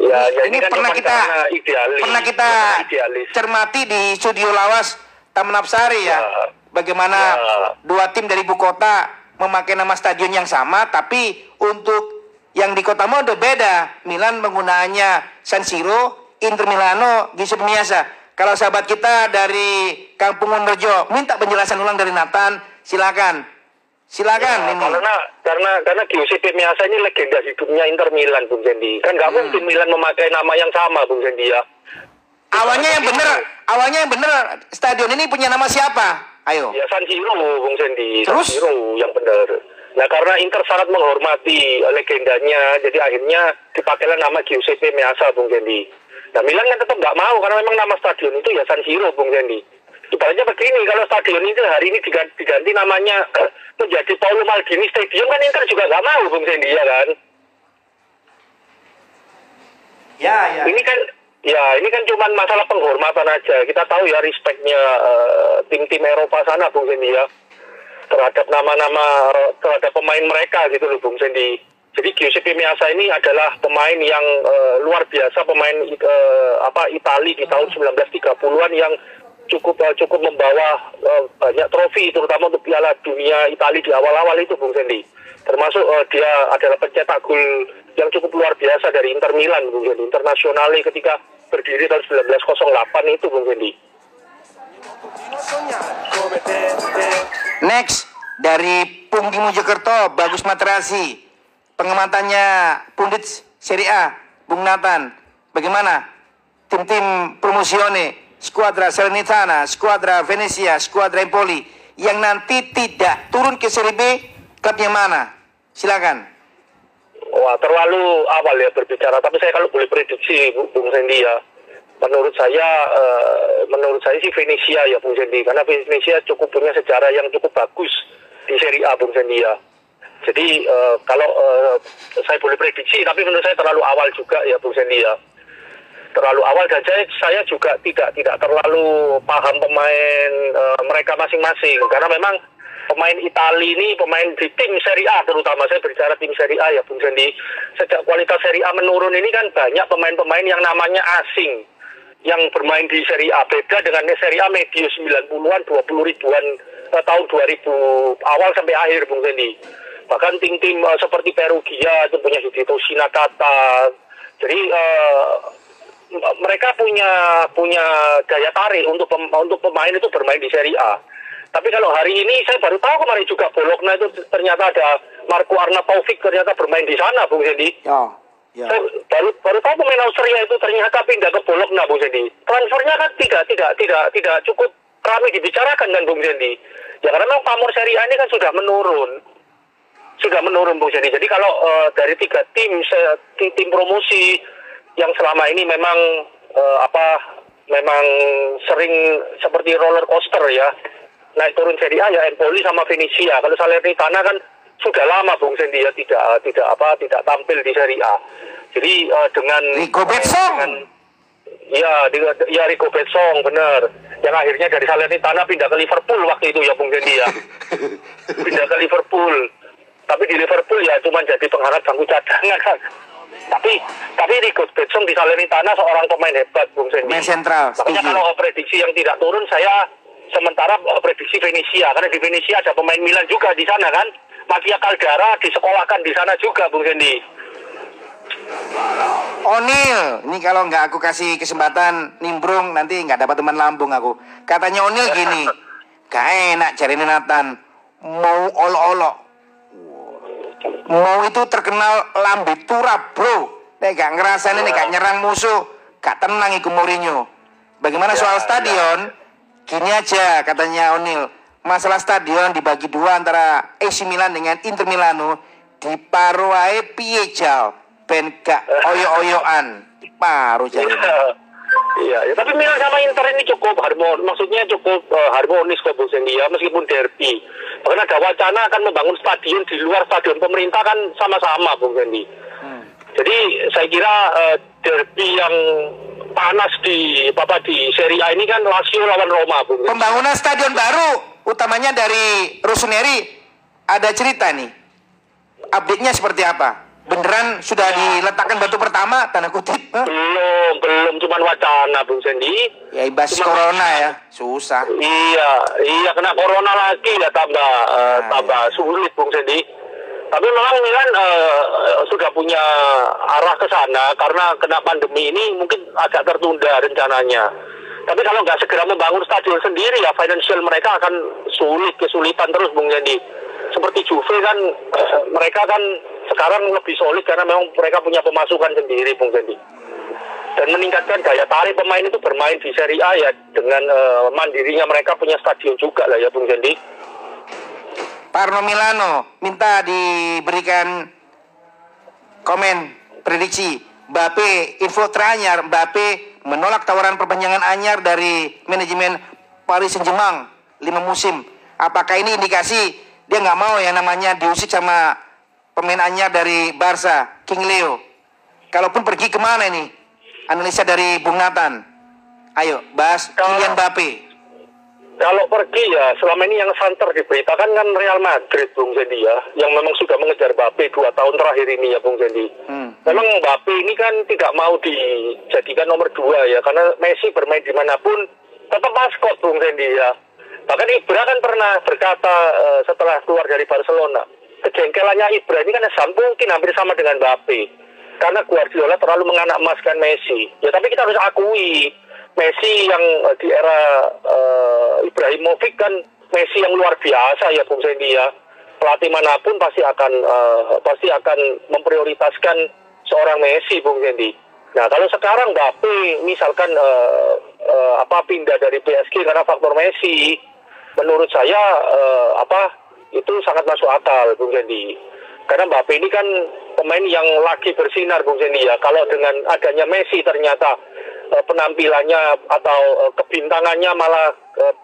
Ya, ya ini kan pernah kita idealis. pernah kita idealis. cermati di studio Lawas Taman Apsari ya. Ya. Bagaimana Ya. dua tim dari ibu kota memakai nama stadion yang sama tapi untuk yang di kota mode beda. Milan menggunakannya San Siro, Inter Milano, Giuseppe Meazza. Kalau sahabat kita dari Kampung Wonorejo minta penjelasan ulang dari Nathan, silakan. Silakan Ya, ini. karena karena karena Giuseppe Meazza ini legenda hidupnya Inter Milan Bung Sendi. Kan nggak Hmm. mungkin Milan memakai nama yang sama Bung Sendi ya. Awalnya yang bener, awalnya yang bener stadion ini punya nama siapa? Ayo. Ya San Siro Bung Sendi. Terus? San Siro yang benar. Nah karena Inter sangat menghormati legendanya, jadi akhirnya dipakailah nama Giuseppe Meazza Bung Sendi. Nah Milan kan tetap nggak mau karena memang nama stadion itu ya San Siro Bung Sendi. Ibaratnya begini, kalau stadion itu hari ini diganti, diganti namanya menjadi Paolo Maldini Stadium kan Inter juga nggak mau Bung Sendi ya kan. Ya, ya. Ini kan ya ini kan cuma masalah penghormatan aja. Kita tahu ya respectnya eh, tim-tim Eropa sana Bung Sendi ya terhadap nama-nama terhadap pemain mereka gitu loh Bung Sendi. Jadi Giuseppe Meazza ini adalah pemain yang eh, luar biasa pemain eh, apa Itali di tahun 1930-an yang cukup eh, cukup membawa eh, banyak trofi terutama untuk Piala Dunia Itali di awal-awal itu Bung Sendi. Termasuk eh, dia adalah pencetak gol yang cukup luar biasa dari Inter Milan Bung Sendi. Internasional ketika berdiri tahun 1908 itu Bung Sendi. Next dari Punggi Mojokerto, Bagus Materasi. Pengamatannya Pundit Serie A, Bung Nathan. Bagaimana? Tim-tim promosione, Squadra Salernitana, Squadra Venezia, Squadra Empoli yang nanti tidak turun ke Serie B, klubnya mana? Silakan. Wah terlalu awal ya berbicara, tapi saya kalau boleh prediksi Bu- Bung Sendi ya, menurut saya eh, menurut saya sih Venesia ya Bung Sendi, karena Venesia cukup punya sejarah yang cukup bagus di Serie A Bung Sendi ya. Jadi eh, kalau eh, saya boleh prediksi, tapi menurut saya terlalu awal juga ya Bung Sendi ya. Terlalu awal. Dan saya, saya juga tidak tidak terlalu paham pemain eh, mereka masing-masing. Karena memang pemain Itali ini pemain di tim Serie A terutama. Saya berbicara tim Serie A ya Bung Sendi. Sejak kualitas Serie A menurun ini kan banyak pemain-pemain yang namanya asing yang bermain di Serie A beda dengan Serie A medio 90-an 20 ribuan eh, tahun 2000 awal sampai akhir Bung Sendi bahkan tim-tim eh, seperti Perugia itu punya Hidito Shinakata jadi eh, mereka punya punya daya tarik untuk pem- untuk pemain itu bermain di Serie A. Tapi kalau hari ini saya baru tahu kemarin juga Bologna itu ternyata ada Marco Arnautovic ternyata bermain di sana, Bung Sendi. Ya. Ya. Saya baru baru tahu pemain Austria itu ternyata pindah ke Bologna, Bung Sendi. Transfernya kan tidak tidak tidak tidak cukup ramai dibicarakan kan, Bung Sendi. Ya karena memang pamor Serie A ini kan sudah menurun, sudah menurun, Bung Sendi. Jadi kalau eh, dari tiga tim se- tim, promosi yang selama ini memang eh, apa memang sering seperti roller coaster ya naik turun Serie A ya Empoli sama Venezia. Kalau Salernitana kan sudah lama Bung Sendi ya tidak tidak apa tidak tampil di Serie A. Jadi eh, dengan Rico Betsong. dengan Ya, di, ya Rico Betsong benar. Yang akhirnya dari Salernitana pindah ke Liverpool waktu itu ya Bung Sendi ya. pindah ke Liverpool. Tapi di Liverpool ya cuma jadi penghangat bangku cadangan kan. Tapi tapi Rico Betsong di Salernitana seorang pemain hebat Bung Sendi. Pemain sentral, Makanya setuju. kalau prediksi yang tidak turun saya sementara eh, prediksi Venesia karena di Venesia ada pemain Milan juga di sana kan. Mattia Caldara disekolahkan di sana juga Bung Sendi. O'Neil, ini kalau nggak aku kasih kesempatan nimbrung nanti nggak dapat teman lambung aku. Katanya O'Neil gini, gak enak cari Nathan, mau olok-olok. Mau itu terkenal lambe turap bro. Nek gak ngerasain ini gak nyerang musuh, gak tenang iku Mourinho. Bagaimana soal stadion? Gini aja katanya O'Neil. Masalah stadion dibagi dua antara AC Milan dengan Inter Milano di paru ae piye jal ben gak oyo-oyoan paru jadi Iya, ya, tapi Milan sama Inter ini cukup harmonis, maksudnya cukup eh, harmonis kok Bung Sendi ya, meskipun derby. Bahkan ada wacana akan membangun stadion di luar stadion pemerintah kan sama-sama Bung Sendi. Jadi saya kira eh, derby yang panas di apa di Serie A ini kan Lazio lawan Roma Bung Sendi. pembangunan stadion baru utamanya dari Rossoneri ada cerita nih. Update-nya seperti apa? Beneran sudah diletakkan batu pertama tanda kutip? Hah? Belum, belum. Cuman wacana Bung Sendi. ya ibas Cuma- corona ya. susah. Iya, iya kena corona lagi ya tambah eh, tambah sulit Bung Sendi. Tapi memang Milan eh, sudah punya arah ke sana karena kena pandemi ini mungkin agak tertunda rencananya. Tapi kalau nggak segera membangun stadion sendiri ya financial mereka akan sulit kesulitan terus Bung Sendi. Seperti Juve kan mereka kan sekarang lebih solid karena memang mereka punya pemasukan sendiri Bung Sendi dan meningkatkan daya tarik pemain itu bermain di Serie A ya dengan eh, mandirinya mereka punya stadion juga lah ya Bung Sendi. Parno Milano minta diberikan komen prediksi Mbappe info teranyar Mbappe menolak tawaran perpanjangan anyar dari manajemen Paris Saint-Germain lima musim. Apakah ini indikasi dia nggak mau yang namanya diusik sama pemain anyar dari Barca King Leo? Kalaupun pergi ke mana ini? Analisa dari Bung Nathan. Ayo bahas Kylian Mbappe Kalau pergi ya selama ini yang santer diberitakan kan Real Madrid Bung Sendi ya, yang memang sudah mengejar Mbappe dua tahun terakhir ini ya Bung Sendi. Hmm. Memang Mbappe ini kan tidak mau dijadikan nomor dua ya, karena Messi bermain di mana pun tetap maskot Bung Sendi ya. Bahkan Ibra kan pernah berkata eh, setelah keluar dari Barcelona, kejengkelannya Ibra ini kan mungkin hampir sama dengan Mbappe. Karena Guardiola terlalu menganak emaskan Messi. Ya tapi kita harus akui, Messi yang eh, di era eh, Ibrahimovic kan Messi yang luar biasa ya Bung Sendi ya. Pelatih mana pun pasti akan eh, pasti akan memprioritaskan seorang Messi Bung Sendi. Nah kalau sekarang Mbappe misalkan eh, eh, apa pindah dari PSG karena faktor Messi, menurut saya eh, apa itu sangat masuk akal Bung Sendi. Karena Mbappe ini kan pemain yang lagi bersinar Bung Sendi ya. Kalau dengan adanya Messi ternyata penampilannya atau eh, kebintangannya malah eh,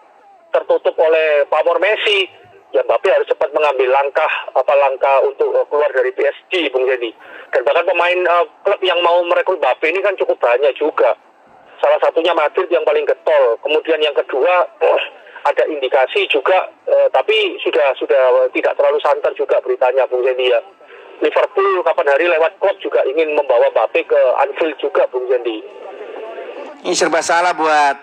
tertutup oleh pamor Messi, ya Mbappe harus cepat mengambil langkah apa langkah untuk eh, keluar dari PSG Bung Sendi. Dan bahkan pemain eh, klub yang mau merekrut Mbappe ini kan cukup banyak juga. Salah satunya Madrid yang paling getol. Kemudian yang kedua eh, ada indikasi juga, eh, tapi sudah sudah tidak terlalu santer juga beritanya Bung Sendi ya. Liverpool kapan hari lewat klub juga ingin membawa Mbappe ke Anfield juga Bung Sendi. Ini serba salah buat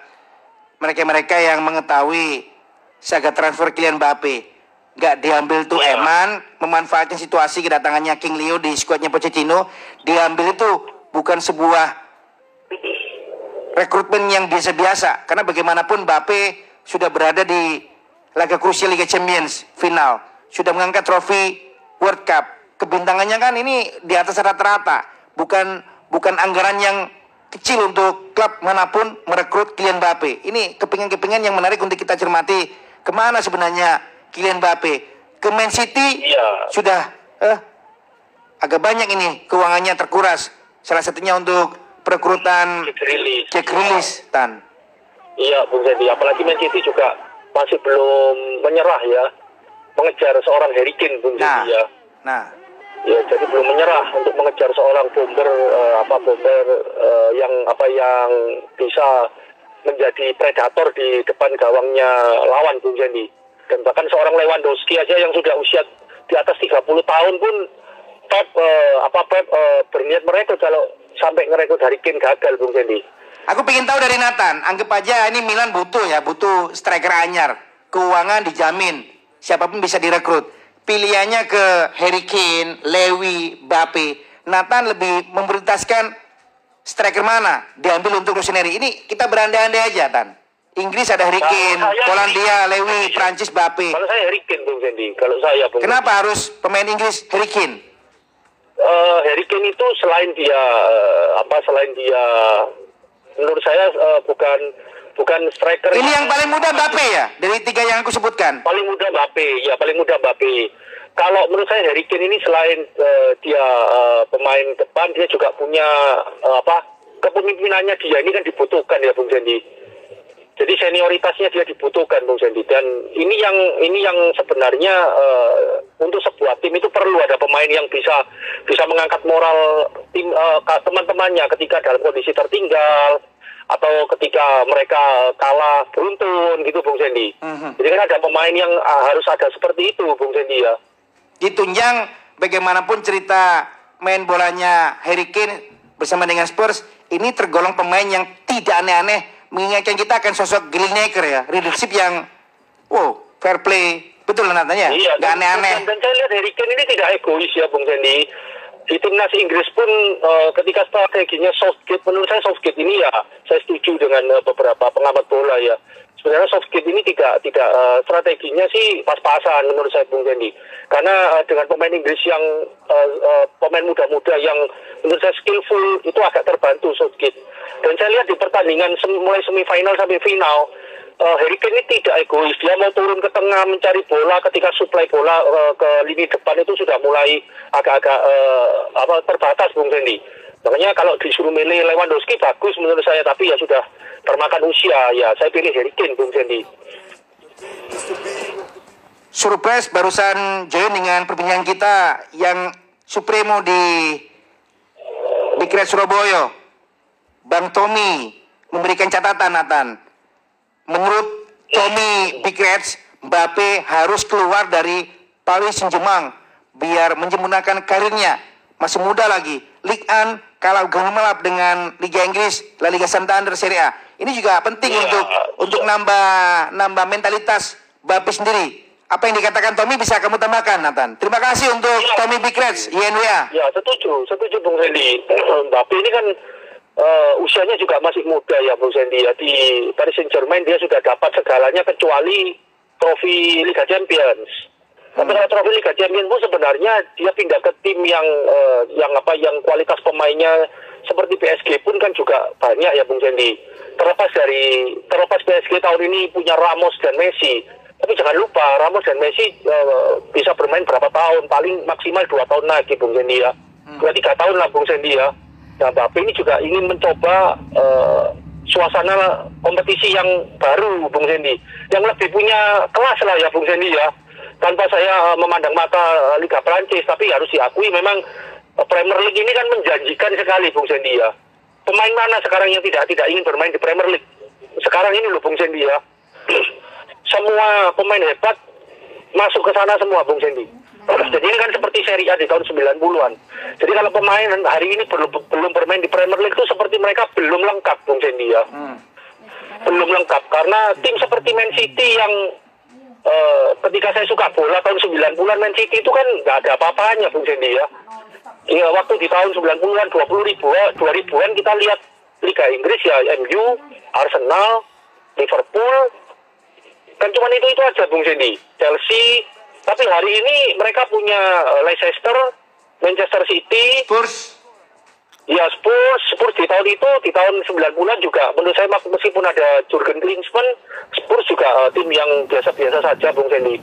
mereka-mereka yang mengetahui saga transfer Kylian Mbappe. Gak diambil tuh Iya. Eman, memanfaatkan situasi kedatangannya King Leo di skuadnya Pochettino. Diambil itu bukan sebuah rekrutmen yang biasa-biasa karena bagaimanapun Mbappe sudah berada di laga krusial Liga Champions final, sudah mengangkat trofi World Cup. Kebintangannya kan ini di atas rata-rata, bukan bukan anggaran yang kecil untuk klub mana pun merekrut Kylian Mbappe. Ini kepingan-kepingan yang menarik untuk kita cermati. Ke mana sebenarnya Kylian Mbappe? Ke Man City Iya. sudah eh, agak banyak ini keuangannya terkuras. Salah satunya untuk perekrutan rilis. Jack Grealish, Tan. Iya, Bung Sandy. Apalagi Man City juga masih belum menyerah ya. Mengejar seorang Harry Kane, Bung Nah, Sandy ya. nah, Ya, jadi belum menyerah untuk mengejar seorang bomber eh, apa bomber eh, yang apa yang bisa menjadi predator di depan gawangnya lawan Bung Sandy. Dan bahkan seorang Lewandowski aja yang sudah usia di atas 30 tahun pun Pep eh, apa Pep eh, berniat merekrut kalau sampai ngerekrut Harry Kane gagal Bung Sandy. Aku pengen tahu dari Nathan. Anggap aja ini Milan butuh ya, butuh striker anyar. Keuangan dijamin. Siapa pun bisa direkrut. Pilihannya ke Harry Kane, Lewi, Bape. Nathan lebih memprioritaskan striker mana diambil untuk Rossoneri. Ini kita berandai-andai aja, Tan. Inggris ada Harry Kane, Polandia, Lewi. Prancis, Bape. Kalau saya Harry Kane Bung Sandy, kalau saya Bung Kenapa harus pemain Inggris Harry Kane? Eh, Harry Kane itu selain dia eh, apa selain dia menurut saya eh, bukan bukan striker. Ini yang paling muda Bape ya, dari tiga yang aku sebutkan. paling muda Mbappe ya paling muda Mbappe. Kalau menurut saya Harry Kane ini selain eh, dia eh, pemain depan dia juga punya eh, apa kepemimpinannya dia. Ini kan dibutuhkan ya Bung Sandy jadi senioritasnya dia dibutuhkan Bung Sandy dan ini yang ini yang sebenarnya eh, untuk sebuah tim itu perlu ada pemain yang bisa bisa mengangkat moral tim ka- teman-temannya ketika dalam kondisi tertinggal atau ketika mereka kalah beruntun gitu Bung Sandy. Mhm. Jadi kan ada pemain yang ah, harus ada seperti itu Bung Sandy ya. ditunjang bagaimanapun cerita main bolanya Harry Kane bersama dengan Spurs ini tergolong pemain yang tidak aneh-aneh mengingatkan kita akan sosok Greenacre ya leadership yang wow fair play betul Natanya Iya, nggak aneh-aneh dan, dan saya lihat Harry Kane ini tidak egois ya Bung Sandy. Di timnas Inggris pun eh, ketika strateginya Southgate, menurut saya Southgate ini ya, saya setuju dengan eh, beberapa pengamat bola ya. Sebenarnya Southgate ini tidak tidak eh, strateginya sih pas-pasan menurut saya Bung Sandy. Karena eh, dengan pemain Inggris yang eh, eh, pemain muda-muda yang menurut saya skillful itu agak terbantu Southgate. Dan saya lihat di pertandingan sem- mulai semifinal sampai final eh, Harry Kane ini tidak egois. Dia mau turun ke tengah mencari bola ketika suplai bola eh, ke lini depan itu sudah mulai agak-agak eh, apa terbatas Bung Sandy. Makanya kalau disuruh milih Lewandowski bagus menurut saya tapi ya sudah termakan usia ya saya pilih Harry Kane Bung Sandy. surprise barusan join dengan perbincangan kita yang supremo di Big Red Surabaya Bang Tommy memberikan catatan Nathan menurut Tommy Reds Mbappe harus keluar dari Paris Saint-Germain biar menyempurnakan karirnya. Masih muda lagi. Ligue 1 kalah gemerlap dengan Liga Inggris La Liga Santander Serie A. Ini juga penting Iya. untuk untuk nambah nambah mentalitas Mbappe sendiri. Apa yang dikatakan Tommy bisa kamu tambahkan Nathan? Terima kasih untuk Iya. Tommy Big Reds YNWA Ya setuju, setuju Bung Sandy. Mbappe ini kan eh, usianya juga masih muda ya Bung Sandy ya. Di Paris Saint Germain dia sudah dapat segalanya kecuali trofi Liga Champions. Tapi kalau trofi Liga Champions pun sebenarnya dia pindah ke tim yang eh, yang apa yang kualitas pemainnya seperti PSG pun kan juga banyak ya Bung Sandy. Terlepas dari terlepas PSG tahun ini punya Ramos dan Messi, tapi jangan lupa Ramos dan Messi eh, bisa bermain berapa tahun, paling maksimal dua tahun lagi Bung Sandy ya, dua tiga tahun lah Bung Sandy ya. Nah Mbappe ini juga ingin mencoba eh, suasana kompetisi yang baru Bung Sandy, yang lebih punya kelas lah ya Bung Sandy ya. Tanpa saya memandang mata eh, Liga Prancis, tapi harus diakui memang eh, Premier League ini kan menjanjikan sekali Bung Sandy ya. Pemain mana sekarang yang tidak tidak ingin bermain di Premier League? Sekarang ini loh Bung Sandy ya. semua pemain hebat masuk ke sana semua Bung Sandy. Jadi ini kan seperti Serie A di tahun 90-an. Jadi kalau pemain hari ini belum belum bermain di Premier League itu seperti mereka belum lengkap Bung Sandy ya. Belum lengkap karena tim seperti Man City yang eh, ketika saya suka bola tahun 90-an Man City itu kan nggak ada apa-apanya Bung Sandy ya. Iya waktu di tahun 90-an 20 ribu 2000-an kita lihat Liga Inggris ya MU, Arsenal, Liverpool, kan cuma itu itu aja Bung Sandy. Chelsea, tapi hari ini mereka punya eh, Leicester, Manchester City, Spurs. Ya Spurs, Spurs di tahun itu, di tahun 90-an juga menurut saya meskipun ada Jurgen Klinsmann, Spurs juga eh, tim yang biasa-biasa saja Bung Sandy.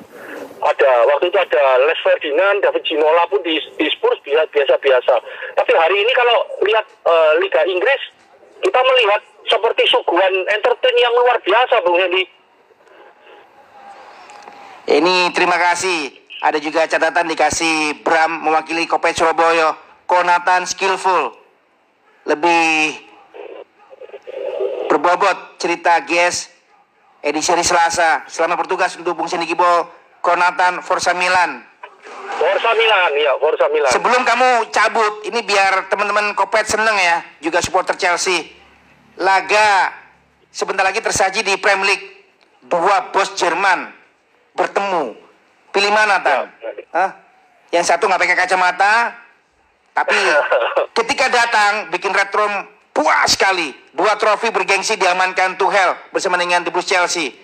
Ada, waktu itu ada Les Ferdinand, David Ginola pun di, di Spurs biasa- biasa-biasa. Tapi hari ini kalau lihat eh, Liga Inggris, kita melihat seperti suguhan entertain yang luar biasa Bung Sandy. Ini terima kasih. Ada juga catatan dikasih Bram mewakili Kopet Surabaya. Konatan skillful. Lebih berbobot cerita GS edisi hari Selasa. Selama bertugas untuk Bung Seni Gibol, Konatan Forza Milan. Forza Milan, ya Forza Milan. Sebelum kamu cabut, ini biar teman-teman Kopet seneng ya, juga supporter Chelsea. Laga sebentar lagi tersaji di Premier League. Dua bos Jerman bertemu. Pilih mana, Tan? Hah? Yang satu nggak pakai kacamata, tapi ketika datang bikin Red Room puas sekali. Dua trofi bergengsi diamankan Tuchel bersama dengan The Blues Chelsea.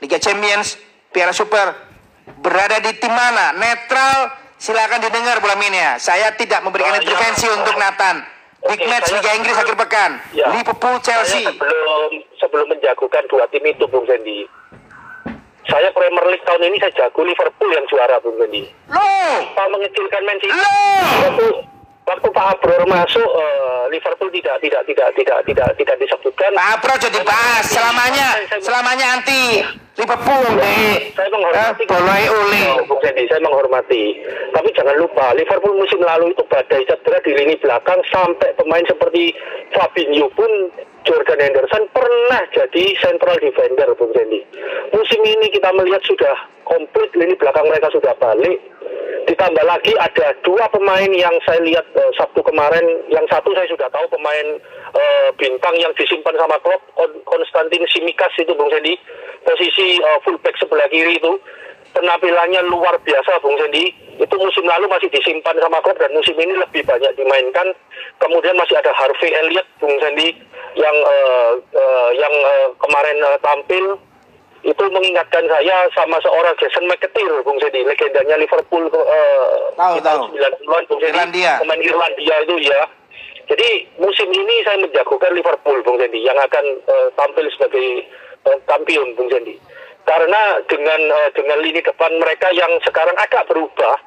Liga Champions, Piala Super, berada di tim mana? Netral, silakan didengar bola ya. Saya tidak memberikan ya. intervensi untuk Nathan. Big Oke, match Liga Inggris akhir pekan. Ya. Liverpool Chelsea. Saya sebelum sebelum menjagokan dua tim itu Bung Sandy. Saya Premier League tahun ini saya jago Liverpool yang juara Bung Sandy. Loh, Pak mengecilkan Man City. loh. Waktu Pak Abror masuk eh, Liverpool tidak tidak tidak tidak tidak tidak disebutkan. Pak Apro jadi bahas selamanya, selamanya anti Liverpool deh. Saya menghormati Eh, boleh. Oh, Sandy, saya menghormati. Tapi jangan lupa, Liverpool musim lalu itu badai cedera di lini belakang sampai pemain seperti Fabinho pun Jordan Henderson pernah jadi central defender, Bung Sandy. Musim ini kita melihat sudah komplit lini belakang mereka sudah balik. Ditambah lagi ada dua pemain yang saya lihat eh, Sabtu kemarin, yang satu saya sudah tahu pemain eh, bintang yang disimpan sama klub Kon- Konstantin Simikas itu Bung Sandy, posisi eh, fullback sebelah kiri itu penampilannya luar biasa Bung Sandy. Itu musim lalu masih disimpan sama klub dan musim ini lebih banyak dimainkan. Kemudian masih ada Harvey Elliott Bung Sandy yang eh, eh, yang eh, kemarin eh, tampil itu mengingatkan saya sama seorang Jason McAteer, Bung Sedi, legendanya Liverpool eh, Tahu, tahu. 90-an, Bung Sedi, Irlandia. pemain Irlandia itu ya. Jadi musim ini saya menjagokan Liverpool, Bung Sedi, yang akan eh, tampil sebagai kampion, Bung Sedi. Karena dengan eh, dengan lini depan mereka yang sekarang agak berubah,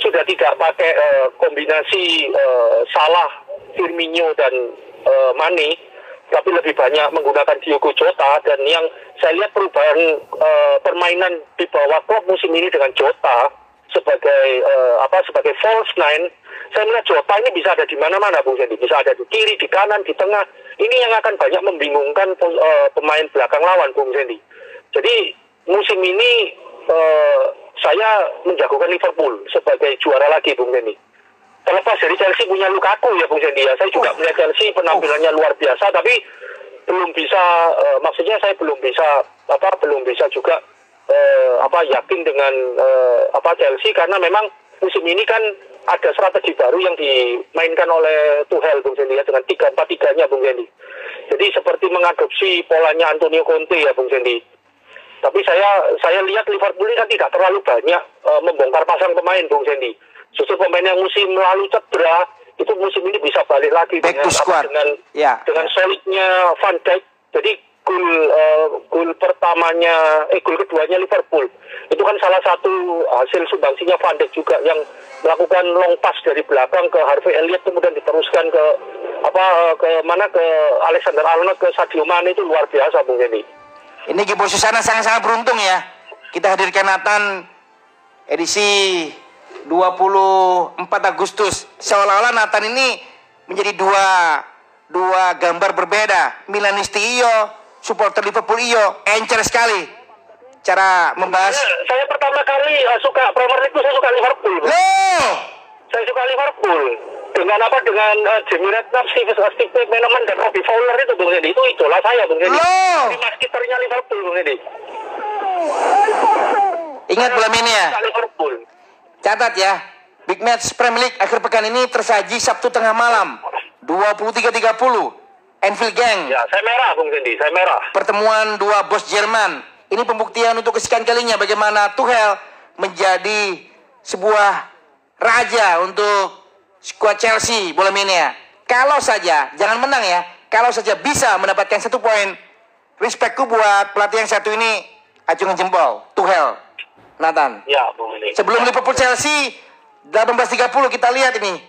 sudah tidak pakai eh, kombinasi eh, Salah, Firmino dan eh, Mane, tapi lebih banyak menggunakan Diogo Jota dan yang saya lihat perubahan eh, permainan di bawah klub musim ini dengan Jota sebagai eh, apa sebagai false nine saya melihat Jota ini bisa ada di mana-mana Bung Sandy. Bisa ada di kiri di kanan di tengah. Ini yang akan banyak membingungkan eh, pemain belakang lawan Bung Sandy. Jadi musim ini eh, saya menjagokan Liverpool sebagai juara lagi Bung Sandy terlepas dari Chelsea punya Lukaku ya Bung Sandy ya. Saya juga melihat Chelsea penampilannya luar biasa tapi belum bisa eh, maksudnya saya belum bisa apa belum bisa juga eh, apa yakin dengan eh, apa Chelsea karena memang musim ini kan ada strategi baru yang dimainkan oleh Tuchel Bung Sandy ya dengan tiga empat tiganya Bung Sandy. Jadi seperti mengadopsi polanya Antonio Conte ya Bung Sandy. Tapi saya saya lihat Liverpool ini kan tidak terlalu banyak eh, membongkar pasang pemain Bung Sandy. Justru pemain yang musim lalu cedera itu musim ini bisa balik lagi Back dengan squad. dengan Ya, dengan ya. solidnya Van Dijk. Jadi gol eh, gol pertamanya eh gol keduanya Liverpool itu kan salah satu hasil sumbangsinya Van Dijk juga yang melakukan long pass dari belakang ke Harvey Elliott kemudian diteruskan ke apa ke mana ke Alexander Arnold ke Sadio Mane itu luar biasa Bung Hendy. Ini Gibo Susana sangat-sangat beruntung ya. Kita hadirkan Nathan edisi 24 Agustus. Seolah-olah Nathan ini menjadi dua dua gambar berbeda. Milanisti iyo, supporter Liverpool iyo, encer sekali. Cara membahas. Saya, saya pertama kali eh, suka Premier League saya suka Liverpool. Loh, Saya suka Liverpool. Dengan apa? Dengan uh, Jamie Redknapp, Steve, Steve McManaman, dan Robbie Fowler itu Bung Hendy. Itu idola saya Bung loh. Ini masketernya Liverpool Bung Hendy. Ingat bola ini ya. Liverpool. Catat ya, Big Match Premier League akhir pekan ini tersaji Sabtu tengah malam 23.30 Anfield Gang. Ya, saya merah Bung Sendi, saya merah. Pertemuan dua bos Jerman. Ini pembuktian untuk kesekian kalinya bagaimana Tuchel menjadi sebuah raja untuk skuad Chelsea bola ya. Kalau saja, jangan menang ya. Kalau saja bisa mendapatkan satu poin, respectku buat pelatih yang satu ini acungan jempol. Tuchel, Nathan. Ya, Sendi. Sebelum Liverpool Chelsea 18.30 kita lihat ini.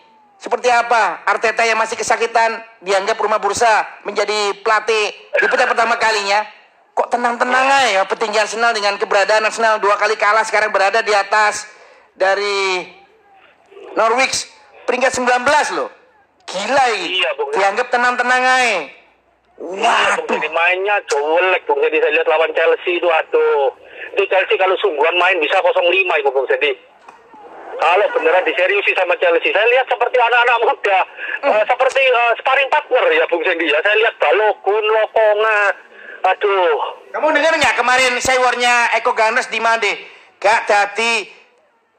Seperti apa Arteta yang masih kesakitan dianggap rumah bursa menjadi pelatih di peta pertama kalinya? Kok tenang-tenang aja ya petinggi Arsenal dengan keberadaan Arsenal dua kali kalah sekarang berada di atas dari Norwich. Peringkat 19 loh. Gila ini. Iya, dianggap tenang-tenang aja. Iya, waduh. Sendi mainnya jelek Bung. Saya lihat lawan Chelsea itu aduh. Itu Chelsea kalau sungguhan main bisa 0-5 itu Bung Sendi. Kalau beneran diseriusi sama Chelsea, saya lihat seperti anak-anak muda, eh, seperti eh, sparring partner ya Bung Sendi ya. Saya lihat Balogun, Lokonga, aduh. Kamu dengar nggak kemarin sewarnya Eko Gunners di mana deh? Gak jadi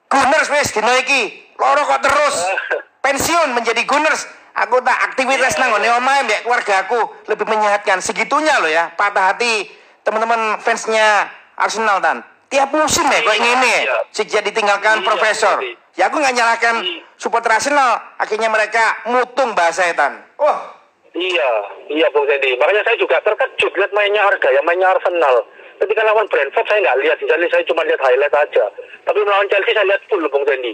Gunners wes dino iki. Loro kok terus pensiun menjadi Gunners. Aku tak aktivitas nang ngene omahe mbek keluarga aku lebih menyehatkan. Segitunya loh ya, patah hati teman-teman fansnya Arsenal tan. Tiap musim ya kok ngene. Iya. Sejak ditinggalkan Iya, profesor. iya. Ya aku nggak nyalahkan Iya. supporter Arsenal. Akhirnya mereka mutung bahasa tan. Oh, Iya, iya Bung Sendi. Makanya saya juga terkejut lihat mainnya harga ya mainnya Arsenal. Ketika lawan Brentford saya nggak lihat, jadi saya cuma lihat highlight aja. Tapi melawan Chelsea saya lihat full Bung Sendi.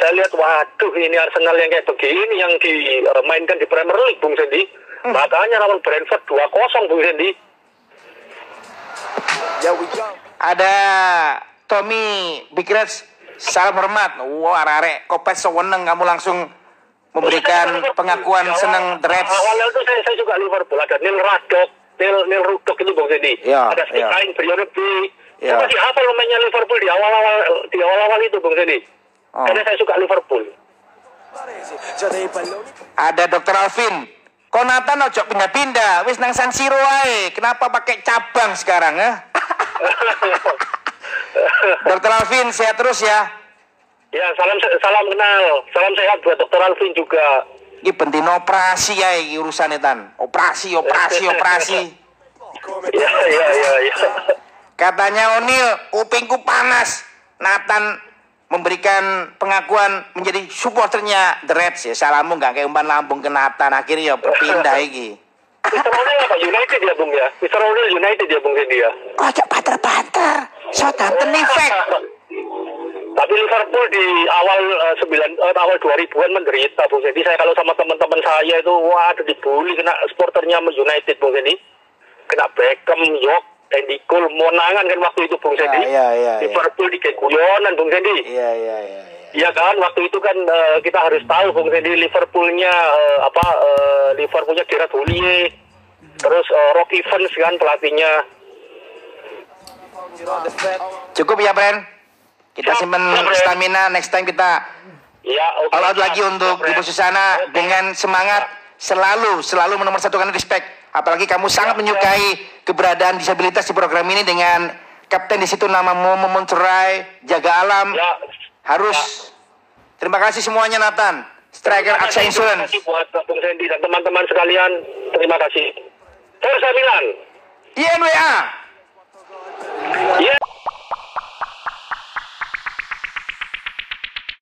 Saya lihat waduh ini Arsenal yang kayak begini yang dimainkan di Premier League Bung Sendi. Makanya lawan Brentford 2-0 Bung Sendi. Ada Tommy Big Reds salam hormat wah arek kopet seweneng kamu langsung memberikan pengakuan senang The Reds Awalnya itu saya, saya juga Liverpool. Ada Neil Radok, Neil, Neil Rudok itu Bung Sendi. Iya, ada Steve. Kain, Brian B. Iya. Saya masih hafal mainnya Liverpool di awal-awal di awal-awal itu Bung Sendi. Oh. Karena saya suka Liverpool. Ada Dr. Alvin Konatan ojo pindah-pindah wis nang San Siro ae kenapa pakai cabang sekarang ya Dr. Alvin sehat terus ya Ya, salam salam kenal. Salam sehat buat Dr. Alvin juga. ini penting operasi ya urusannya tan operasi operasi operasi Iya, iya, iya. Katanya O'Neil, kupingku panas. Nathan memberikan pengakuan menjadi supporternya The Reds ya. Salamu nggak kayak umpan lambung ke Nathan. Akhirnya ya berpindah iki. Mr. O'Neil apa? United ya, Bung ya? Mr. O'Neil United ya, Bung Sendi ya? Ojo banter-banter. Southampton effect. Tapi Liverpool di awal eh, sembilan eh, awal 2000-an menderita Bung Sendi. Saya kalau sama teman-teman saya itu wah ada dibully kena supporternya United Bung Sendi. Kena Beckham, York, Andy Cole, monangan kan waktu itu Bung Sendi. iya, iya, iya. Liverpool di guyonan Bung Sendi. Iya, iya, iya. iya. Kan, waktu itu kan eh, kita harus tahu Bung Sendi Liverpoolnya eh, apa eh, Liverpoolnya Gerard Houllier, terus eh, Rocky Evans kan pelatihnya. Cukup ya, Bren? Kita simpen Bren. stamina. Next time kita Ya, oke. all out lagi untuk. Ibu Susana Oke. dengan semangat selalu selalu menomorsatukan respect. Apalagi kamu sangat menyukai keberadaan disabilitas di program ini dengan kapten di situ nama Momo Monterai, jaga alam. Ya. Harus. Terima kasih semuanya Nathan. Striker Aksa Insurance. Terima kasih buat Bung Sendi dan teman-teman sekalian. Terima kasih. Forza Milan. INWA.